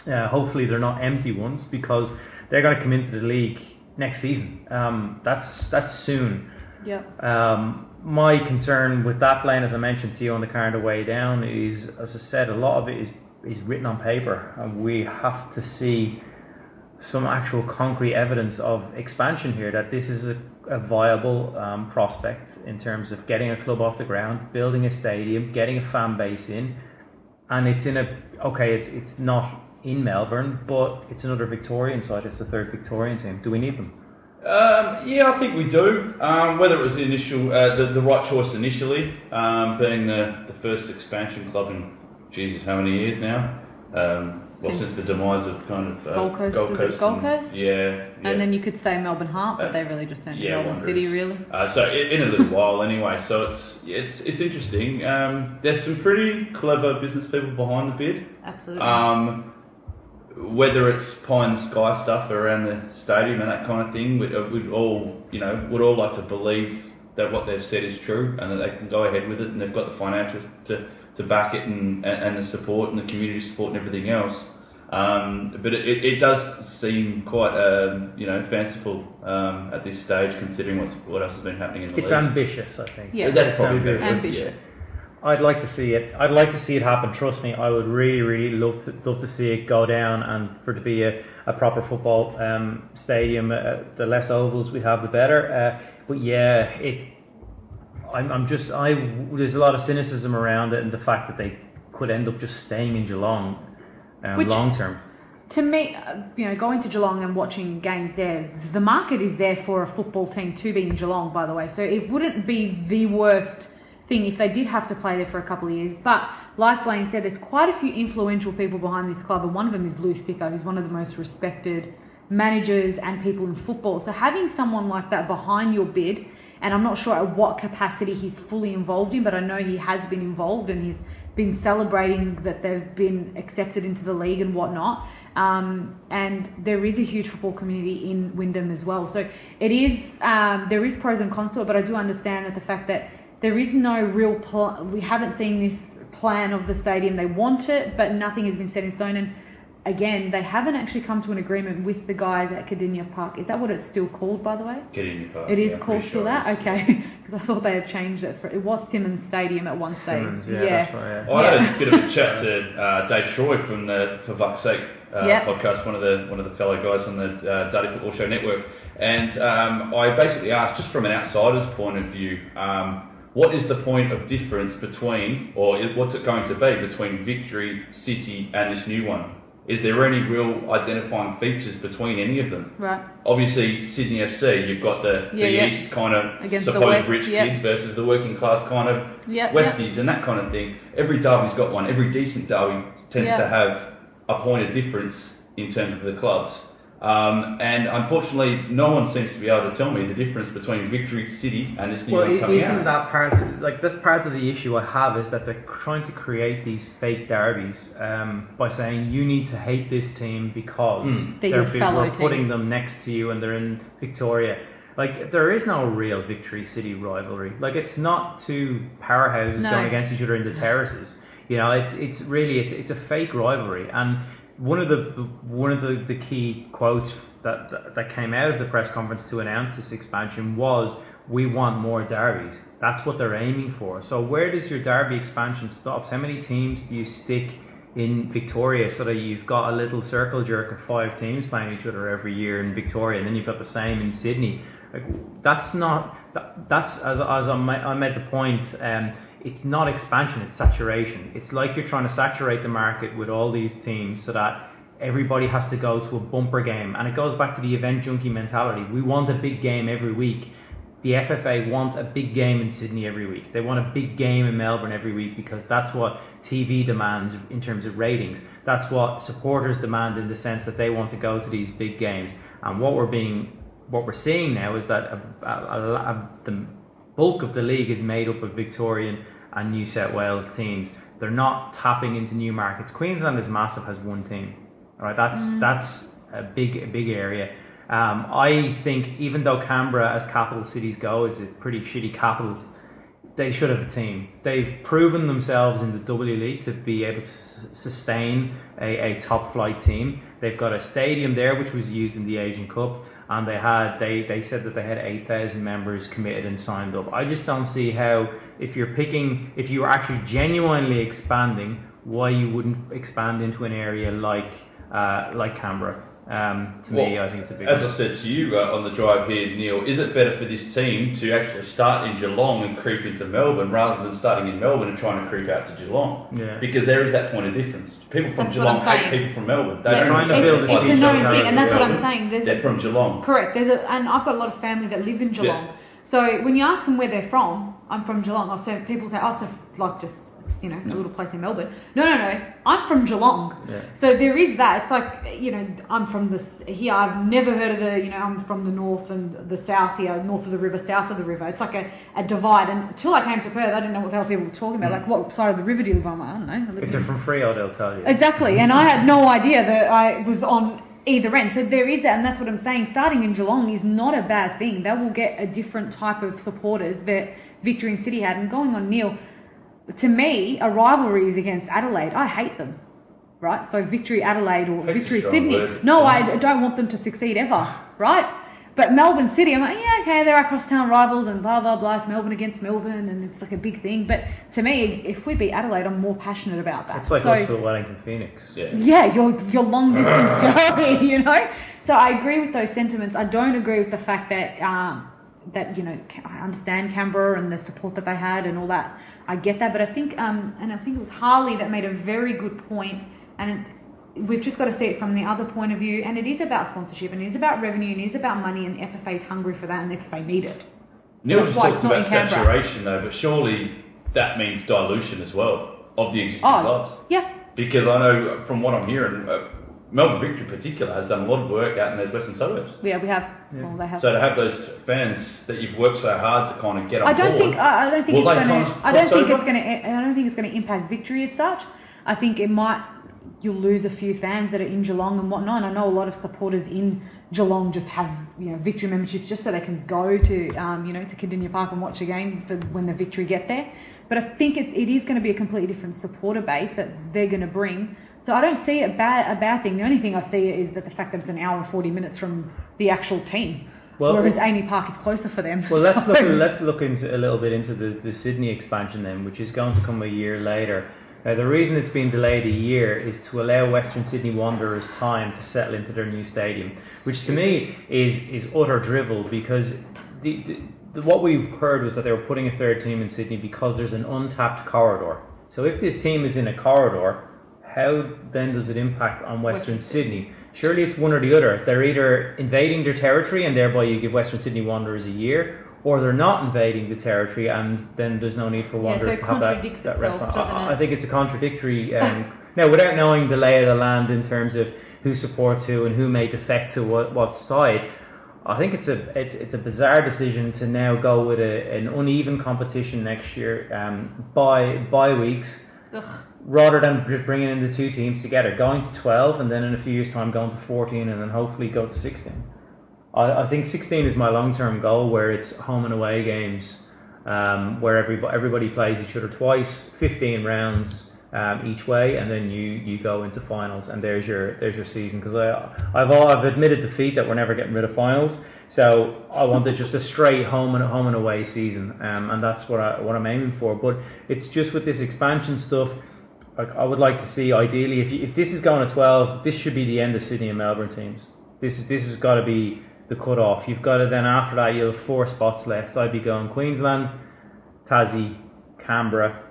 Uh, hopefully, they're not empty ones because they're going to come into the league next season. Um, that's that's soon. yep. Um, my concern with that plan, as I mentioned to you on the car on the way down, is, as I said, a lot of it is is written on paper, and we have to see some actual concrete evidence of expansion here. That this is a, a viable um, prospect in terms of getting a club off the ground, building a stadium, getting a fan base in, and it's in a okay. It's it's not in Melbourne, but it's another Victorian side. It's the third Victorian team. Do we need them? Um, yeah, I think we do. Um, whether it was the initial, uh, the, the right choice initially, um, being the, the first expansion club in Jesus, how many years now? Um, well, since, Since the demise of kind of uh, Gold Coast, was it Gold and- Coast? Yeah, yeah. And then you could say Melbourne Heart, but Uh, they really just turned to yeah, Melbourne City, really. Uh, so in, in a little while, anyway. So it's it's it's interesting. Um, there's some pretty clever business people behind the bid. Absolutely. Um, whether it's pie in the sky stuff around the stadium and that kind of thing, we, uh, we'd all, you know, would all like to believe that what they've said is true and that they can go ahead with it and they've got the financials to, to back it and, and, and the support and the community support and everything else. Um, but it, it, it does seem quite um, you know fanciful um, at this stage, considering what's, what else has been happening in the It's league. ambitious, I think. Yeah. That's It's probably ambitious. ambitious. I'd like to see it. I'd like to see it happen. Trust me, I would really, really love to love to see it go down and for it to be a, a proper football um, stadium. Uh, the less ovals we have, the better. Uh, but yeah, it. I'm, I'm just. I there's a lot of cynicism around it and the fact that they could end up just staying in Geelong, um, Which- long term. to me, uh, you know, going to Geelong and watching games there, the market is there for a football team to be in Geelong, by the way. So it wouldn't be the worst thing if they did have to play there for a couple of years. But like Blayne said, there's quite a few influential people behind this club, and one of them is Lou Sticca, who's one of the most respected managers and people in football. So having someone like that behind your bid, and I'm not sure at what capacity he's fully involved in, but I know he has been involved and he's been celebrating that they've been accepted into the league and whatnot. Um, and there is a huge football community in Wyndham as well. So it is um, there is pros and cons to it, but I do understand that the fact that there is no real pl- we haven't seen this plan of the stadium. They want it, but nothing has been set in stone. And again, they haven't actually come to an agreement with the guys at Kardinia Park. Is that what it's still called, by the way? Get in your car. It is Yeah, called pretty still sure it that, is. okay? [LAUGHS] Because I thought they had changed it for it was Simonds Stadium at one stage. Simonds, yeah, that's right. Yeah. I Yeah. had a bit of a chat to uh, Dave Shroy from the For Fuck's Sake uh, Yeah. podcast, one of the one of the fellow guys on the uh, Dirty Football Show network, and um, I basically asked, just from an outsider's point of view, um, what is the point of difference between, or what's it going to be between Victory City and this new one? Is there any real identifying features between any of them? Right. Obviously, Sydney FC, you've got the, Yeah, the yeah. East kind of Against the supposed West, rich yeah. kids versus the working class kind of Yeah, Westies and that kind of thing. Every derby's got one. Every decent derby tends to have a point of difference in terms of the clubs. Um, and unfortunately, no one seems to be able to tell me the difference between Victory City and this new Well, one i- coming isn't out. that part of, like that's part of the issue I have is that they're trying to create these fake derbies um, by saying you need to hate this team because They're your be- fellow we're team. putting them next to you and they're in Victoria. Like there is no real Victory City rivalry. Like it's not two powerhouses No. going against each other in the terraces. You know, it's it's really it's it's a fake rivalry. And one of the one of the, the key quotes that, that that came out of the press conference to announce this expansion was we want more derbies. That's what they're aiming for. So where does your derby expansion stops? How many teams do you stick in Victoria so that you've got a little circle jerk of five teams playing each other every year in Victoria, and then you've got the same in Sydney? Like that's not that, that's as as I I made the point. Um, it's not expansion; it's saturation. It's like you're trying to saturate the market with all these teams so that everybody has to go to a bumper game, and it goes back to the event junkie mentality. We want a big game every week. The FFA want a big game in Sydney every week. They want a big game in Melbourne every week because that's what TV demands in terms of ratings. That's what supporters demand in the sense that they want to go to these big games. And what we're being, what we're seeing now is that a, a, a, the bulk of the league is made up of Victorian and New South Wales teams. They're not tapping into new markets. Queensland is massive, has one team. All right, that's that's a big a big area. Um, I think even though Canberra, as capital cities go, is a pretty shitty capital, they should have a team. They've proven themselves in the W League to be able to s- sustain a, a top flight team. They've got a stadium there which was used in the Asian Cup, and they had they, they said that they had eight thousand members committed and signed up. I just don't see how if you're picking if you are actually genuinely expanding, why you wouldn't expand into an area like uh, like Canberra. Um, to me, I think it's a big. As I said to you uh, on the drive here, Neil, is it better for this team to actually start in Geelong and creep into Melbourne rather than starting in Melbourne and trying to creep out to Geelong? Yeah. Because there is that point of difference. People from That's Geelong hate people from Melbourne. They Yeah, trying to like build people a it's a city known thing, and that's what I'm saying. There's They're from Geelong. Correct. There's a, and I've got a lot of family that live in Geelong. Yeah. So when you ask them where they're from, I'm from Geelong. I so people say, oh, so like just you know a little place in Melbourne. No, no, no. I'm from Geelong. Yeah. So there is that. It's like you know I'm from this here. I've never heard of the you know I'm from the north and the south here, north of the river, south of the river. It's like a, a divide. And until I came to Perth, I didn't know what the hell people were talking about. Mm. Like what side of the river do you live on? I don't know. If they're from Freo, they'll tell you. Exactly, and I had no idea that I was on either end. So there is that, and that's what I'm saying. Starting in Geelong is not a bad thing. They will get a different type of supporters that Victorian City had. And going on Neil, to me, a rivalry is against Adelaide. I hate them. Right? So Victory Adelaide or Hate's a Victory Sydney. word. No, Yeah. I don't want them to succeed ever. Right? But Melbourne City, I'm like, yeah, okay, they're our crosstown rivals and blah, blah, blah. It's Melbourne against Melbourne and it's like a big thing. But to me, if we beat Adelaide, I'm more passionate about that. It's like So- us with Wellington Phoenix. Yeah. yeah, your your long distance [LAUGHS] derby, you know. So I agree with those sentiments. I don't agree with the fact that um, that you know I understand Canberra and the support that they had and all that. I get that, but I think um, and I think it was Harley that made a very good point, and we've just got to see it from the other point of view. And it is about sponsorship, and it is about revenue, and it is about money, and FFA is hungry for that, and FFA need it. So Neil just talks about saturation though, but surely that means dilution as well of the existing Oh, clubs. yeah, Because I know from what I'm hearing, uh, Melbourne Victory in particular has done a lot of work out in those western suburbs. yeah, we have. Well, they have. So to have those fans that you've worked so hard to kind of get on I don't board, think I I don't think it's going to. I don't think it's going to. I don't think it's going to impact victory as such. I think it might. You'll lose a few fans that are in Geelong and whatnot. And I know a lot of supporters in Geelong just have you know victory memberships just so they can go to um, you know to Kardinia Park and watch a game for when the victory get there. But I think it's, it is going to be a completely different supporter base that they're going to bring. So I don't see it bad a bad thing. The only thing I see is that the fact that it's an hour and forty minutes from the actual team, Well- whereas AAMI Park is closer for them. Well, let's [LAUGHS] look. Let's look into a little bit into the, the Sydney expansion then, which is going to come a year later. Now, the reason it's been delayed a year is to allow Western Sydney Wanderers time to settle into their new stadium, which to me is is utter drivel because the, the, the what we heard was that they were putting a third team in Sydney because there's an untapped corridor. So if this team is in a corridor, how then does it impact on Western, Western Sydney? Surely it's one or the other. They're either invading their territory and thereby you give Western Sydney Wanderers a year, or they're not invading the territory and then there's no need for Yeah, so Wanderers to have that, that rest. I? I think it's a contradictory. Um, [LAUGHS] now, without knowing the lay of the land in terms of who supports who and who may defect to what, what side, I think it's a it's, it's a bizarre decision to now go with a, an uneven competition next year um, by by weeks Ugh. Rather than just bringing in the two teams together, going to 12 and then in a few years' time going to 14 and then hopefully go to 16. I, I think 16 is my long term goal where it's home and away games um, where everybody, everybody plays each other twice, 15 rounds. Um, each way, and then you, you go into finals, and there's your there's your season. Because I I've all, I've admitted defeat that we're never getting rid of finals, so I wanted just a straight home and home and away season, um, and that's what I what I'm aiming for. But it's just with this expansion stuff, like I would like to see ideally if you, if this is going to 12 this should be the end of Sydney and Melbourne teams. This this has got to be the cut off you've got to then after that you'll have four spots left. I'd be going Queensland Tassie Canberra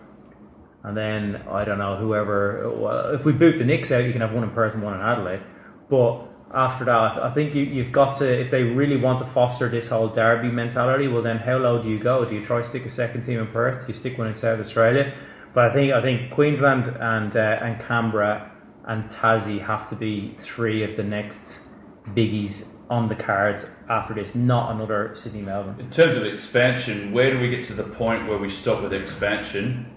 and then I don't know whoever well, if we boot the Knicks out you can have one in Perth and one in Adelaide. But after that I think you, you've got to if they really want to foster this whole derby mentality well then how low do you go? Do you try stick a second team in Perth? Do you stick one in South Australia but I think I think Queensland and uh, and Canberra and Tassie have to be three of the next biggies on the cards after this, not another Sydney Melbourne. In terms of expansion, where do we get to the point where we stop with expansion?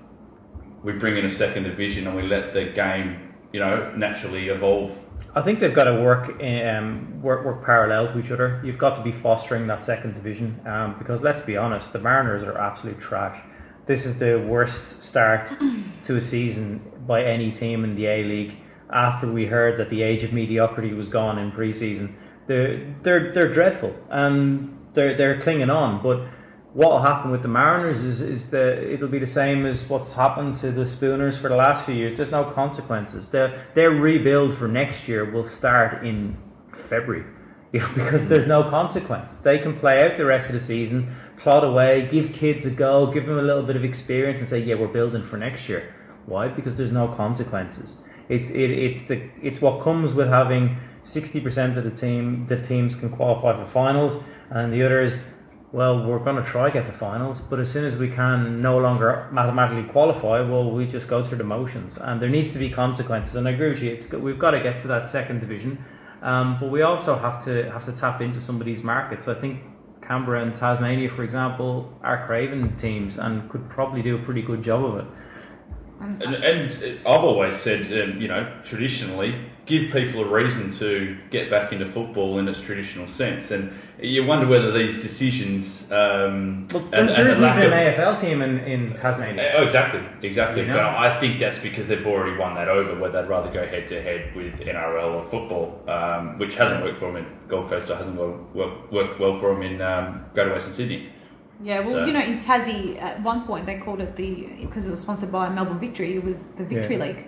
We bring in a second division and we let the game, you know, naturally evolve. I think they've got to work um, work work parallel to each other. You've got to be fostering that second division um, because let's be honest, the Mariners are absolute trash. This is the worst start [CLEARS THROAT] to a season by any team in the A League. After we heard that the age of mediocrity was gone in pre-season, they're they're they're dreadful and they're they're clinging on. But what will happen with the Mariners is is the it'll be the same as what's happened to the Spooners for the last few years. There's no consequences. Their their rebuild for next year will start in February. You [LAUGHS] know, because there's no consequence. They can play out the rest of the season, plod away, give kids a go, give them a little bit of experience, and say, "Yeah, we're building for next year." Why? Because there's no consequences. It's it, it's the it's what comes with having sixty percent of the team the teams can qualify for finals, and the others, well, we're going to try get to finals, but as soon as we can no longer mathematically qualify, well, we just go through the motions, and there needs to be consequences. And I agree with you. It's we've got to get to that second division, um, but we also have to have to tap into some of these markets. I think Canberra and Tasmania, for example, are craven teams and could probably do a pretty good job of it. And, and I've always said, um, you know, traditionally, give people a reason to get back into football in its traditional sense. And you wonder whether these decisions um, Look, and, there, and there the lack isn't of an AFL team in, in Tasmania. Oh, exactly, exactly. You know? But I think that's because they've already won that over, where they'd rather go head to head with NRL or football, um, which hasn't worked for them in Gold Coast or hasn't wo- wo- worked well for them in um, Greater Western Sydney. Yeah, well, So- you know, in Tassie, at one point they called it the because it was sponsored by Melbourne Victory. It was the Victory Yeah. League.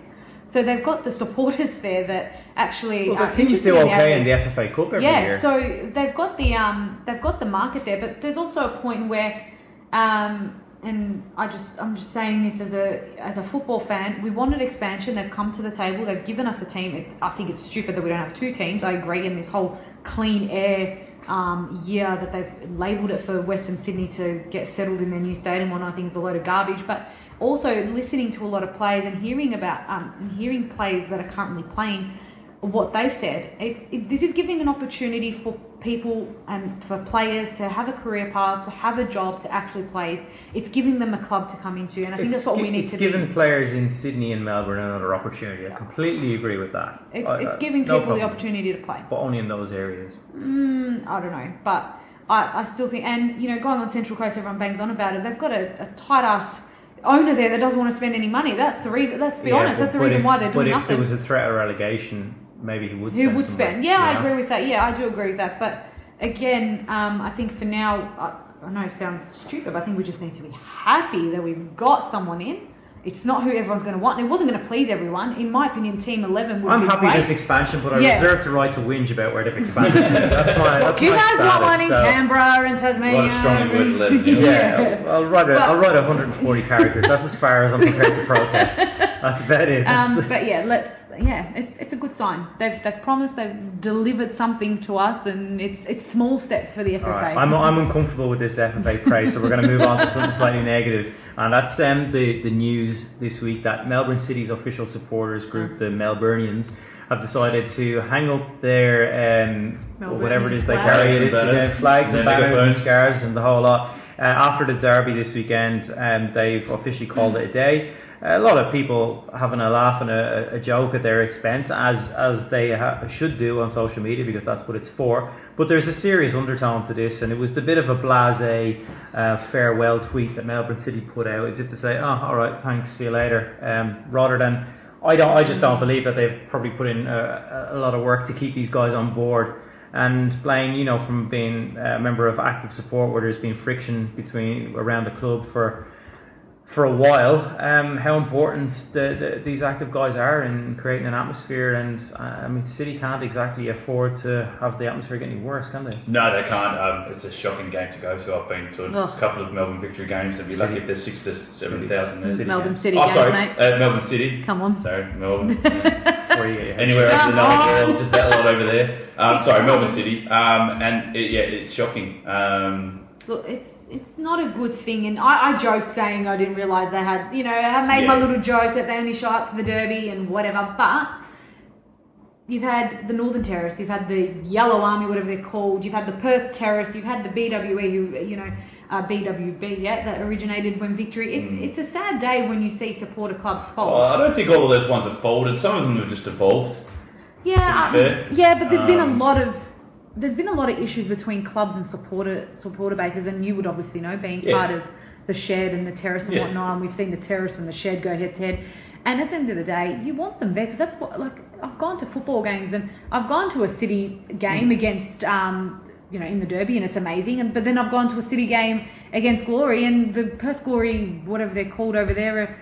So they've got the supporters there that actually Well, are their team's in okay in the FFA Cup every yeah, year. so they've got the um, they've got the market there, but there's also a point where, um, and I just I'm just saying this as a as a football fan, we wanted expansion. They've come to the table. They've given us a team. It, I think it's stupid that we don't have two teams. I agree. in this whole clean air um, year that they've labelled it for Western Sydney to get settled in their new stadium, one I think is a load of garbage. But also listening to a lot of players and hearing about um, hearing players that are currently playing what they said. It's it, this is giving an opportunity for people and for players to have a career path, to have a job, to actually play. It's, it's giving them a club to come into, and I think It's that's what we need it's to giving do. players in Sydney and Melbourne another opportunity. I completely agree with that. It's, I- it's I- giving no people the opportunity to play. but only in those areas. Mm, I don't know, but I, I still think, and you know, going on Central Coast, everyone bangs on about it. They've got a, a tight ass owner there that doesn't want to spend any money. That's the reason. Let's be Yeah, honest. That's the reason if- why they're doing But if nothing. there was a threat or allegation, maybe he would. Spend would spend? Yeah, I agree with that. Yeah, I do agree with that. But again, um, I think for now, I, I know it sounds stupid, but I think we just need to be happy that we've got someone in. It's not who everyone's going to want. and It wasn't going to please everyone. In my opinion, Team Eleven would I'm be happy great. there's expansion, but I Yeah. reserve the right to whinge about where they've expanded. to. [LAUGHS] That's my that's you my guys want status, one in so- Canberra and A Tasmania. lot of strongly worded letters. [LAUGHS] you know. Yeah, I'll, I'll write a, But- I'll write 140 characters. That's as far as I'm prepared to protest. [LAUGHS] That's about it. Um, but yeah, let's yeah, it's it's a good sign. They've they've promised they've delivered something to us, and it's it's small steps for the FFA. All right. I'm, I'm uncomfortable with this FFA praise, so we're going to move on to something slightly negative. And that's um, the, the news this week that Melbourne City's official supporters group, the Melburnians, have decided to hang up their, um, whatever it is they flags. carry, it is, Banners. uh, flags and Yeah, banners and megaphones. scarves and the whole lot. Uh, after the derby this weekend, um, they've officially called it a day. A lot of people having a laugh and a, a joke at their expense, as as they ha- should do on social media, because that's what it's for. But there's a serious undertone to this, and it was the bit of a blasé uh, farewell tweet that Melbourne City put out, as if to say, "Oh, all right, thanks, see you later," um, rather than. I don't. I just don't believe that they've probably put in a, a lot of work to keep these guys on board. And Blayne, you know, from being a member of active support, where there's been friction between around the club for for a while, um, how important the, the, these active guys are in creating an atmosphere. And uh, I mean, City can't exactly afford to have the atmosphere get any worse, can they? No, they can't. Um, it's a shocking game to go to. I've been to a Ugh. couple of Melbourne victory games. I'd be lucky if there's six to seven thousand there. Melbourne City Oh, games, sorry, mate. uh, Melbourne City. Come on. Sorry, Melbourne. Yeah. [LAUGHS] Where you get your head Anywhere else in Come the on. world, just that lot over there. Um, sorry, Melbourne. City. Um, and it, yeah, it's shocking. Um, Look, it's it's not a good thing, and I, I joked saying I didn't realise they had, you know, I made my little joke that they only show up to the derby and whatever. But you've had the Northern Terrace, you've had the Yellow Army, whatever they're called, you've had the Perth Terrace, you've had the BWE, who you know, uh, BWB, yeah, that originated when Victory. It's it's a sad day when you see supporter clubs fold. well, I don't think all of those ones have folded. Some of them have just evolved. Yeah, um, yeah, but there's been a Um, lot of there's been a lot of issues between clubs and supporter supporter bases, and you would obviously know being Yeah. part of the shed and the terrace and Yeah. whatnot. And we've seen the terrace and the shed go head to head. And at the end of the day, you want them there because that's what like I've gone to football games and I've gone to a city game Mm. against um, you know in the derby and it's amazing. And but then I've gone to a city game against Glory and the Perth Glory, whatever they're called over there. Are,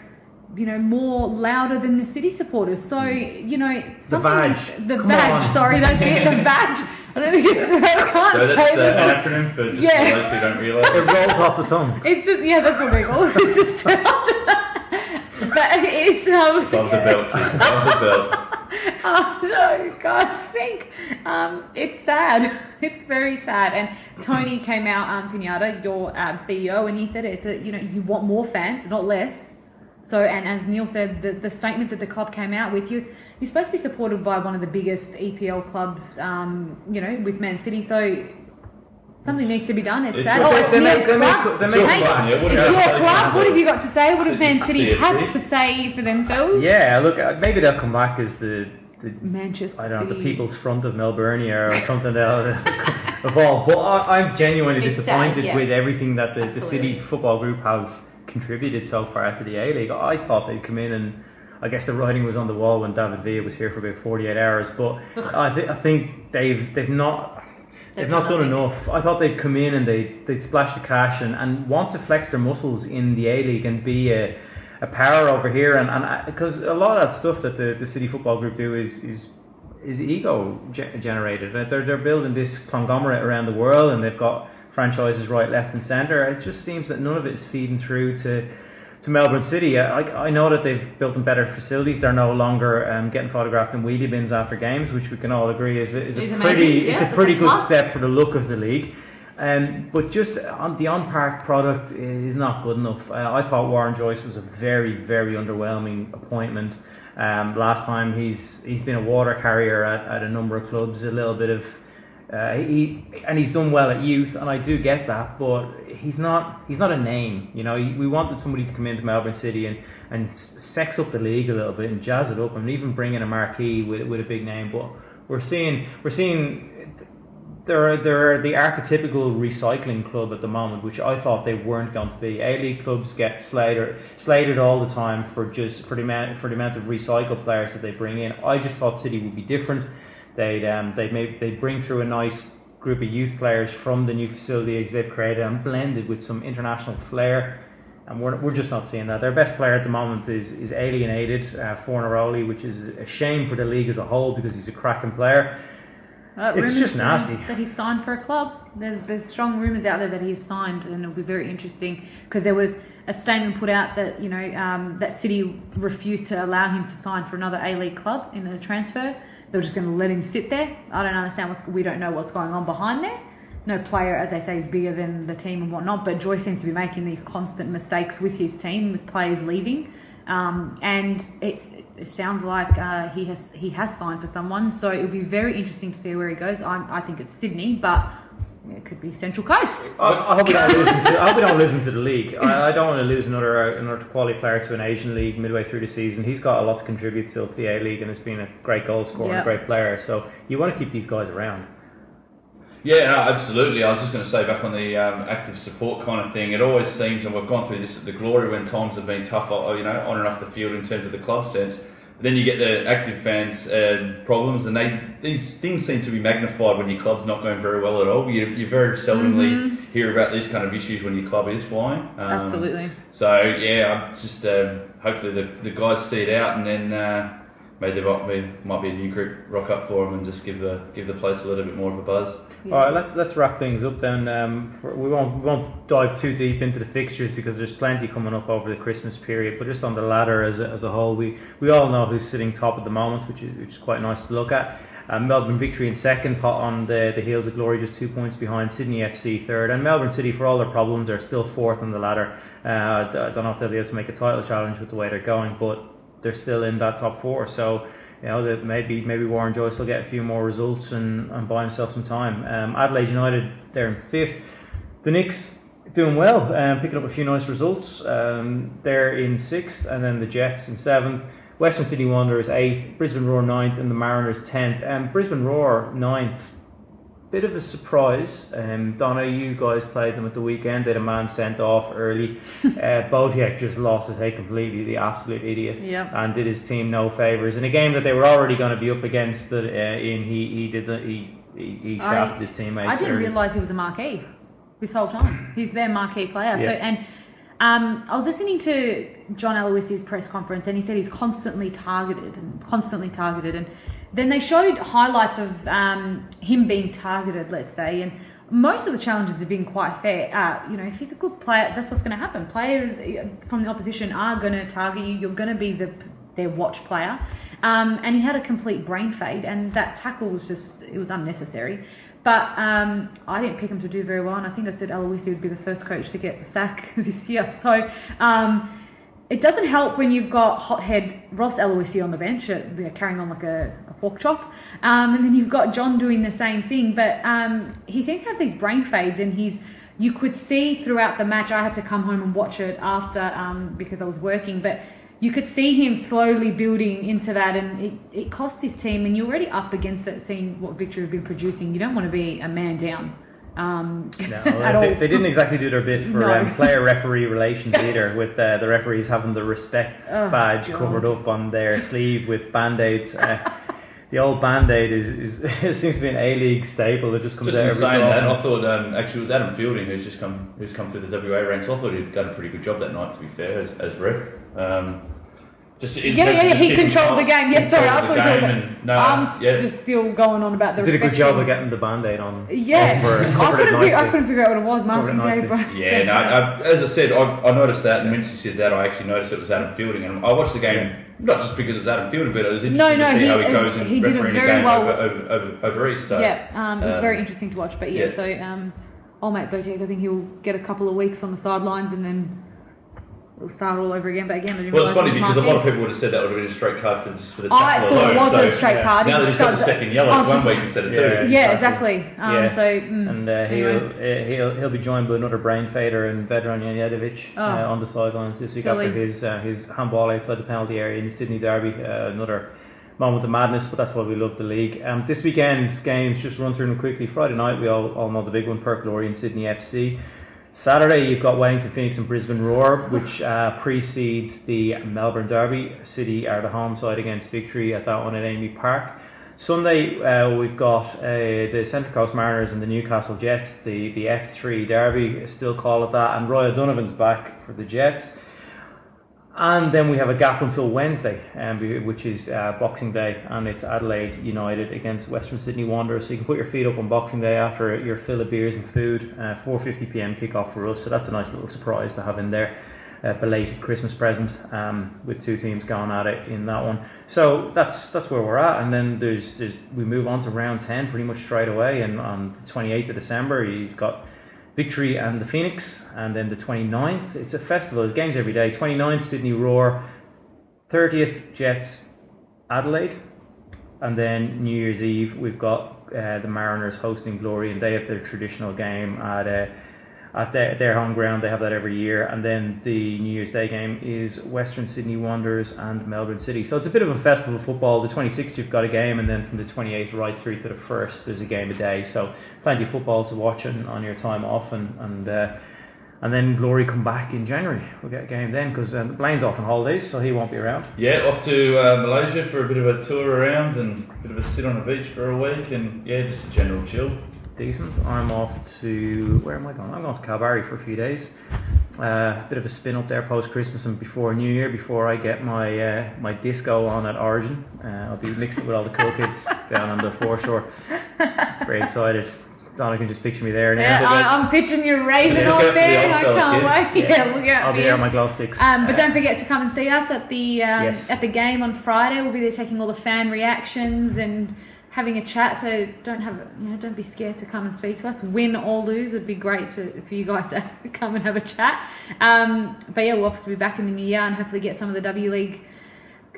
you know, more louder than the city supporters. So, you know, something badge. the Come badge, on. sorry, that's it, the [LAUGHS] badge. I don't think it's right. [LAUGHS] I can't So that's uh, that. an acronym for just Yeah. those who don't It realise. rolls off the tongue. It's just, yeah, that's what they call it. [LAUGHS] It's just, but it's, um, Above the belt, kids. Above the belt. Oh, so guys, think um, it's sad. It's very sad. And Tony came out, um, Pignata, your um, CEO, and he said it's a you know you want more fans, not less. So, and as Neil said, the, the statement that the club came out with, you you're supposed to be supported by one of the biggest EPL clubs, um, you know, with Man City. So Something needs to be done. It's It's sad. your- Oh, it's they Neil's they club. they make- Mate, Yeah, what it's about your club. What have you got to say? What have Man City City have to say for themselves? Yeah, look, uh, maybe they'll come back as the, the Manchester I don't know, the people's front of Melburnia or something they'll [LAUGHS] evolve. But I, I'm genuinely It's sad, disappointed yeah. with everything that the, the City Football Group have contributed so far to the A League. I thought they'd come in and I guess the writing was on the wall when David Villa was here for about 48 hours. But I, th- I think they've they've not. They've, They've not done nothing. enough. I thought they'd come in and they'd, they'd splash the cash and, and want to flex their muscles in the A League and be a, a power over here. And and because a lot of that stuff that the, the City Football Group do is is is ego ge- generated. Uh, They're they're building this conglomerate around the world and they've got franchises right, left, and centre. It just seems that none of it is feeding through to. To Melbourne City, I, I know that they've built in better facilities. They're no longer um, getting photographed in wheelie bins after games, which we can all agree is a, is a amazing, pretty yeah, it's a pretty good step for the look of the league. Um, but just on the on park product is not good enough. Uh, I thought Warren Joyce was a very very underwhelming appointment. Um, last time he's he's been a water carrier at, at a number of clubs, a little bit of uh, he and he's done well at youth, and I do get that, but he's not he's not a name. You know, we wanted somebody to come into Melbourne City and and sex up the league a little bit and jazz it up, and even bring in a marquee with with a big name. But we're seeing we're seeing they're they're the archetypical recycling club at the moment, which I thought they weren't going to be. A League clubs get slated slated all the time for just for the amount for the amount of recycled players that they bring in. I just thought City would be different. They'd um they may they bring through a nice group of youth players from the new facilities they've created and blended with some international flair. And we're, we're just not seeing that. Their best player at the moment is is alienated, uh, Fornaroli, which is a shame for the league as a whole because he's a cracking player. Uh, It's just nasty. that he's signed for a club. There's there's strong rumours out there that he's signed, and it'll be very interesting because there was a statement put out that you know um, that City refused to allow him to sign for another A League club in the transfer. They were just going to let him sit there. I don't understand what's we don't know what's going on behind there. No player, as they say, is bigger than the team and whatnot. But Joyce seems to be making these constant mistakes with his team, with players leaving. Um, and it sounds like uh, he has he has signed for someone, so it'll be very interesting to see where he goes. I'm, I think it's Sydney, but it could be Central Coast. I, I hope we don't lose him to. I hope we don't lose him to the league. I, I don't want to lose another uh, another quality player to an Asian league midway through the season. He's got a lot to contribute still to the A League and has been a great goal scorer and a great player. So you want to keep these guys around. Yeah, no, absolutely. I was just going to say back on the um, active support kind of thing. It always seems, and we've gone through this at the glory when times have been tough, uh, you know, on and off the field in terms of the club sense. Then you get the active fans uh, problems, and they these things seem to be magnified when your club's not going very well at all. You, you very seldomly hear about these kind of issues when your club is flying. Um, Absolutely. So yeah, I'm just um, hopefully the, the guys see it out, and then uh, maybe there might be might be a new group rock up for them and just give the give the place a little bit more of a buzz. All right, let's let's wrap things up then. Um, for, we won't we won't dive too deep into the fixtures because there's plenty coming up over the Christmas period. But just on the ladder as a, as a whole, we, we all know who's sitting top at the moment, which is which is quite nice to look at. Um, Melbourne victory in second, hot on the, the heels of glory, just two points behind Sydney FC third, and Melbourne City for all their problems, they're still fourth on the ladder. Uh, I don't know if they'll be able to make a title challenge with the way they're going, but they're still in that top four. So you know that maybe maybe Warren Joyce will get a few more results and, and buy himself some time. Um, Adelaide United they're in fifth. The Nix doing well, um, picking up a few nice results. Um, they're in sixth, and then the Jets in seventh. Western City Wanderers eighth, Brisbane Roar ninth, and the Mariners tenth. Um, Brisbane Roar ninth. Bit of a surprise. Um, Donna, you guys played them at the weekend. They had a man sent off early. [LAUGHS] uh, Bautheac just lost his head completely, the absolute idiot, Yep. and did his team no favors in a game that they were already going to be up against. That uh, in he he did the, he he, he shafted his teammates. I didn't early. realise he was a marquee this whole time. He's their marquee player. So and um, I was listening to John Aloisi's press conference, and he said he's constantly targeted and constantly targeted. And then they showed highlights of um, him being targeted, let's say, and most of the challenges have been quite fair. Uh, you know, if he's a good player, that's what's going to happen. Players uh, from the opposition are going to target you. You're going to be the their watch player. Um, and he had a complete brain fade, and that tackle was just it was unnecessary. But um, I didn't pick him to do very well, and I think I said Aloisi would be the first coach to get the sack [LAUGHS] this year. So um, it doesn't help when you've got hothead Ross Aloisi on the bench, uh, carrying on like a, a pork chop, um, and then you've got John doing the same thing. But um, he seems to have these brain fades, and he's you could see throughout the match. I had to come home and watch it after um, because I was working, but you could see him slowly building into that, and it, it cost his team. And you're already up against it, seeing what Victory have been producing. You don't want to be a man down. Um, No, at [LAUGHS] they, all. they didn't exactly do their bit for No. um, [LAUGHS] player-referee relations either, with uh, the referees having the respect Oh, badge God. covered up on their [LAUGHS] sleeve with band-aids. Uh, the old band-aid is, is it seems to be an A-League staple that just comes Just out in every so saying that. I thought um, actually it was Adam Fielding who's just come who's come through the WA ranks. I thought he'd done a pretty good job that night. To be fair, as, as ref. Um, just in Yeah, yeah, yeah. just He controlled the game. Yes, sorry, I thought you were. And, no, I'm yeah. just still going on about the. Did a good job of getting the band-aid on. Yeah, over, I couldn't, figure, I couldn't figure out what it was. Masking tape. nicely. Yeah, no, I, as I said, I, I noticed that, and when she said that, I actually noticed it was Adam Fielding, and I watched the game not just because it was Adam Fielding, but it was interesting No, no, to see he- how he goes and he did it very game well. over, over, over, over East. So, yeah, um, it was um, very interesting to watch. But yeah, yeah. so um, old mate Bautheac, I think he'll get a couple of weeks on the sidelines and then we'll start all over again. But again, I didn't Well, it's funny it was because a lot of people would have said that would have been a straight card for just for the I tackle thought alone. it was so, a straight card. Now that he's got the second yellow, it's one just- week instead of Yeah. two. Yeah, exactly. Um, Yeah. So mm, And uh, he'll, anyway. uh, he'll he'll be joined by another brain fader and Vedran Janjetovic Oh. uh, on the sidelines this week Silly. after his uh, his handball outside the penalty area in the Sydney Derby. Uh, another moment of madness, but that's why we love the league. Um, this weekend's games, just run through them quickly. Friday night, we all, all know the big one, Perth Glory and Sydney FC. Saturday, you've got Wellington Phoenix and Brisbane Roar, which uh, precedes the Melbourne Derby. City are the home side against Victory at that one at AAMI Park. Sunday, uh, we've got uh, the Central Coast Mariners and the Newcastle Jets, the, the F3 Derby, still call it that, and Roy O'Donovan's back for the Jets. And then we have a gap until Wednesday, um, which is uh, Boxing Day, and it's Adelaide United against Western Sydney Wanderers. So you can put your feet up on Boxing Day after your fill of beers and food. Uh, 4:50 p.m. kickoff for us, so that's a nice little surprise to have in there. Belated Christmas present um, with two teams going at it in that one. So that's that's where we're at, and then there's there's we move on to round 10 pretty much straight away, and on the 28th of December you've got Victory and the Phoenix, and then the 29th, it's a festival, there's games every day. 29th, Sydney Roar, 30th, Jets, Adelaide, and then New Year's Eve, we've got uh, the Mariners hosting Glory, and they have their traditional game at uh, at their, their home ground. They have that every year, and then the New Year's Day game is Western Sydney Wanderers and Melbourne City. So it's a bit of a festival of football. The 26th, you've got a game, and then from the 28th right through to the 1st, there's a game a day. So plenty of football to watch on, on your time off, and and. Uh, and then Glory come back in January. We'll get a game then because um, Blayne's off on holidays, so he won't be around. Yeah, off to uh, Malaysia for a bit of a tour around and a bit of a sit on a beach for a week, and yeah, just a general chill. Decent. I'm off to where am I going? I'm going to Calgary for a few days. Uh, a bit of a spin up there post Christmas and before New Year, before I get my uh, my disco on at Origin. Uh, I'll be mixing with all the cool kids [LAUGHS] down on the foreshore. Very excited. Donna can just picture me there now. Yeah, I, I'm pitching you raving Yeah, on look out for the there, I can't wait. [LAUGHS] Yeah, look out I'll be there on my glow sticks. Um, but Uh, don't forget to come and see us at the um, Yes. at the game on Friday. We'll be there taking all the fan reactions and having a chat. So don't have you know don't be scared to come and speak to us. Win or lose, it'd be great to, for you guys [LAUGHS] to come and have a chat. Um, but yeah, we'll obviously be back in the new year and hopefully get some of the W League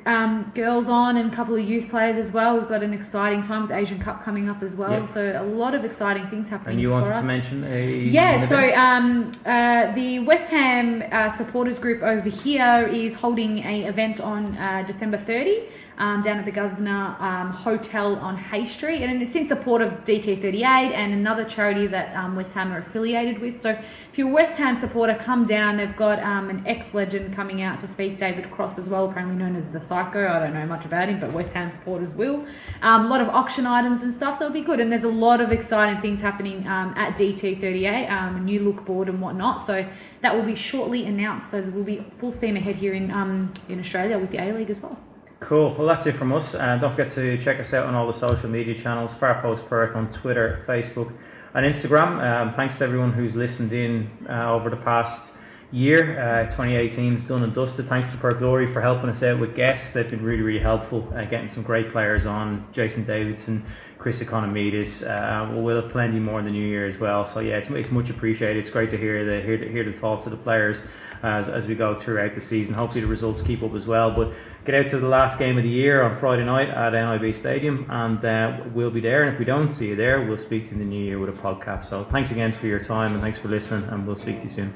um, girls on and a couple of youth players as well. We've got an exciting time with the Asian Cup coming up as well. Yeah. So a lot of exciting things happening. and you wanted us. to mention a Yeah, so um, uh, the West Ham uh, supporters group over here is holding a event on uh, December 30 um, down at the Gusner um, Hotel on Hay Street, and it's in support of DT38 and another charity that um, West Ham are affiliated with. So if you're a West Ham supporter, come down. They've got um, an ex-legend coming out to speak, David Cross as well, apparently known as the Psycho. I don't know much about him, but West Ham supporters will. Um, a lot of auction items and stuff, so it'll be good. And there's a lot of exciting things happening um, at DT38, um, a new look board and whatnot. So that will be shortly announced. So we'll be full steam ahead here in in Australia with the A League as well. Cool. Well, that's it from us. Uh, don't forget to check us out on all the social media channels, Farpost Perth on Twitter, Facebook, and Instagram. Um, thanks to everyone who's listened in uh, over the past year. Uh, 2018's done and dusted. Thanks to Perth Glory for helping us out with guests. They've been really, really helpful, uh, getting some great players on. Jason Davidson, Chris Ikonomidis. Uh, we'll have plenty more in the new year as well. So yeah, it's, it's much appreciated. It's great to hear the hear the, hear the thoughts of the players as, as we go throughout the season. Hopefully the results keep up as well. But get out to the last game of the year on Friday night at NIB Stadium, and uh, we'll be there. And if we don't see you there, we'll speak to you in the new year with a podcast. So thanks again for your time, and thanks for listening, and we'll speak to you soon.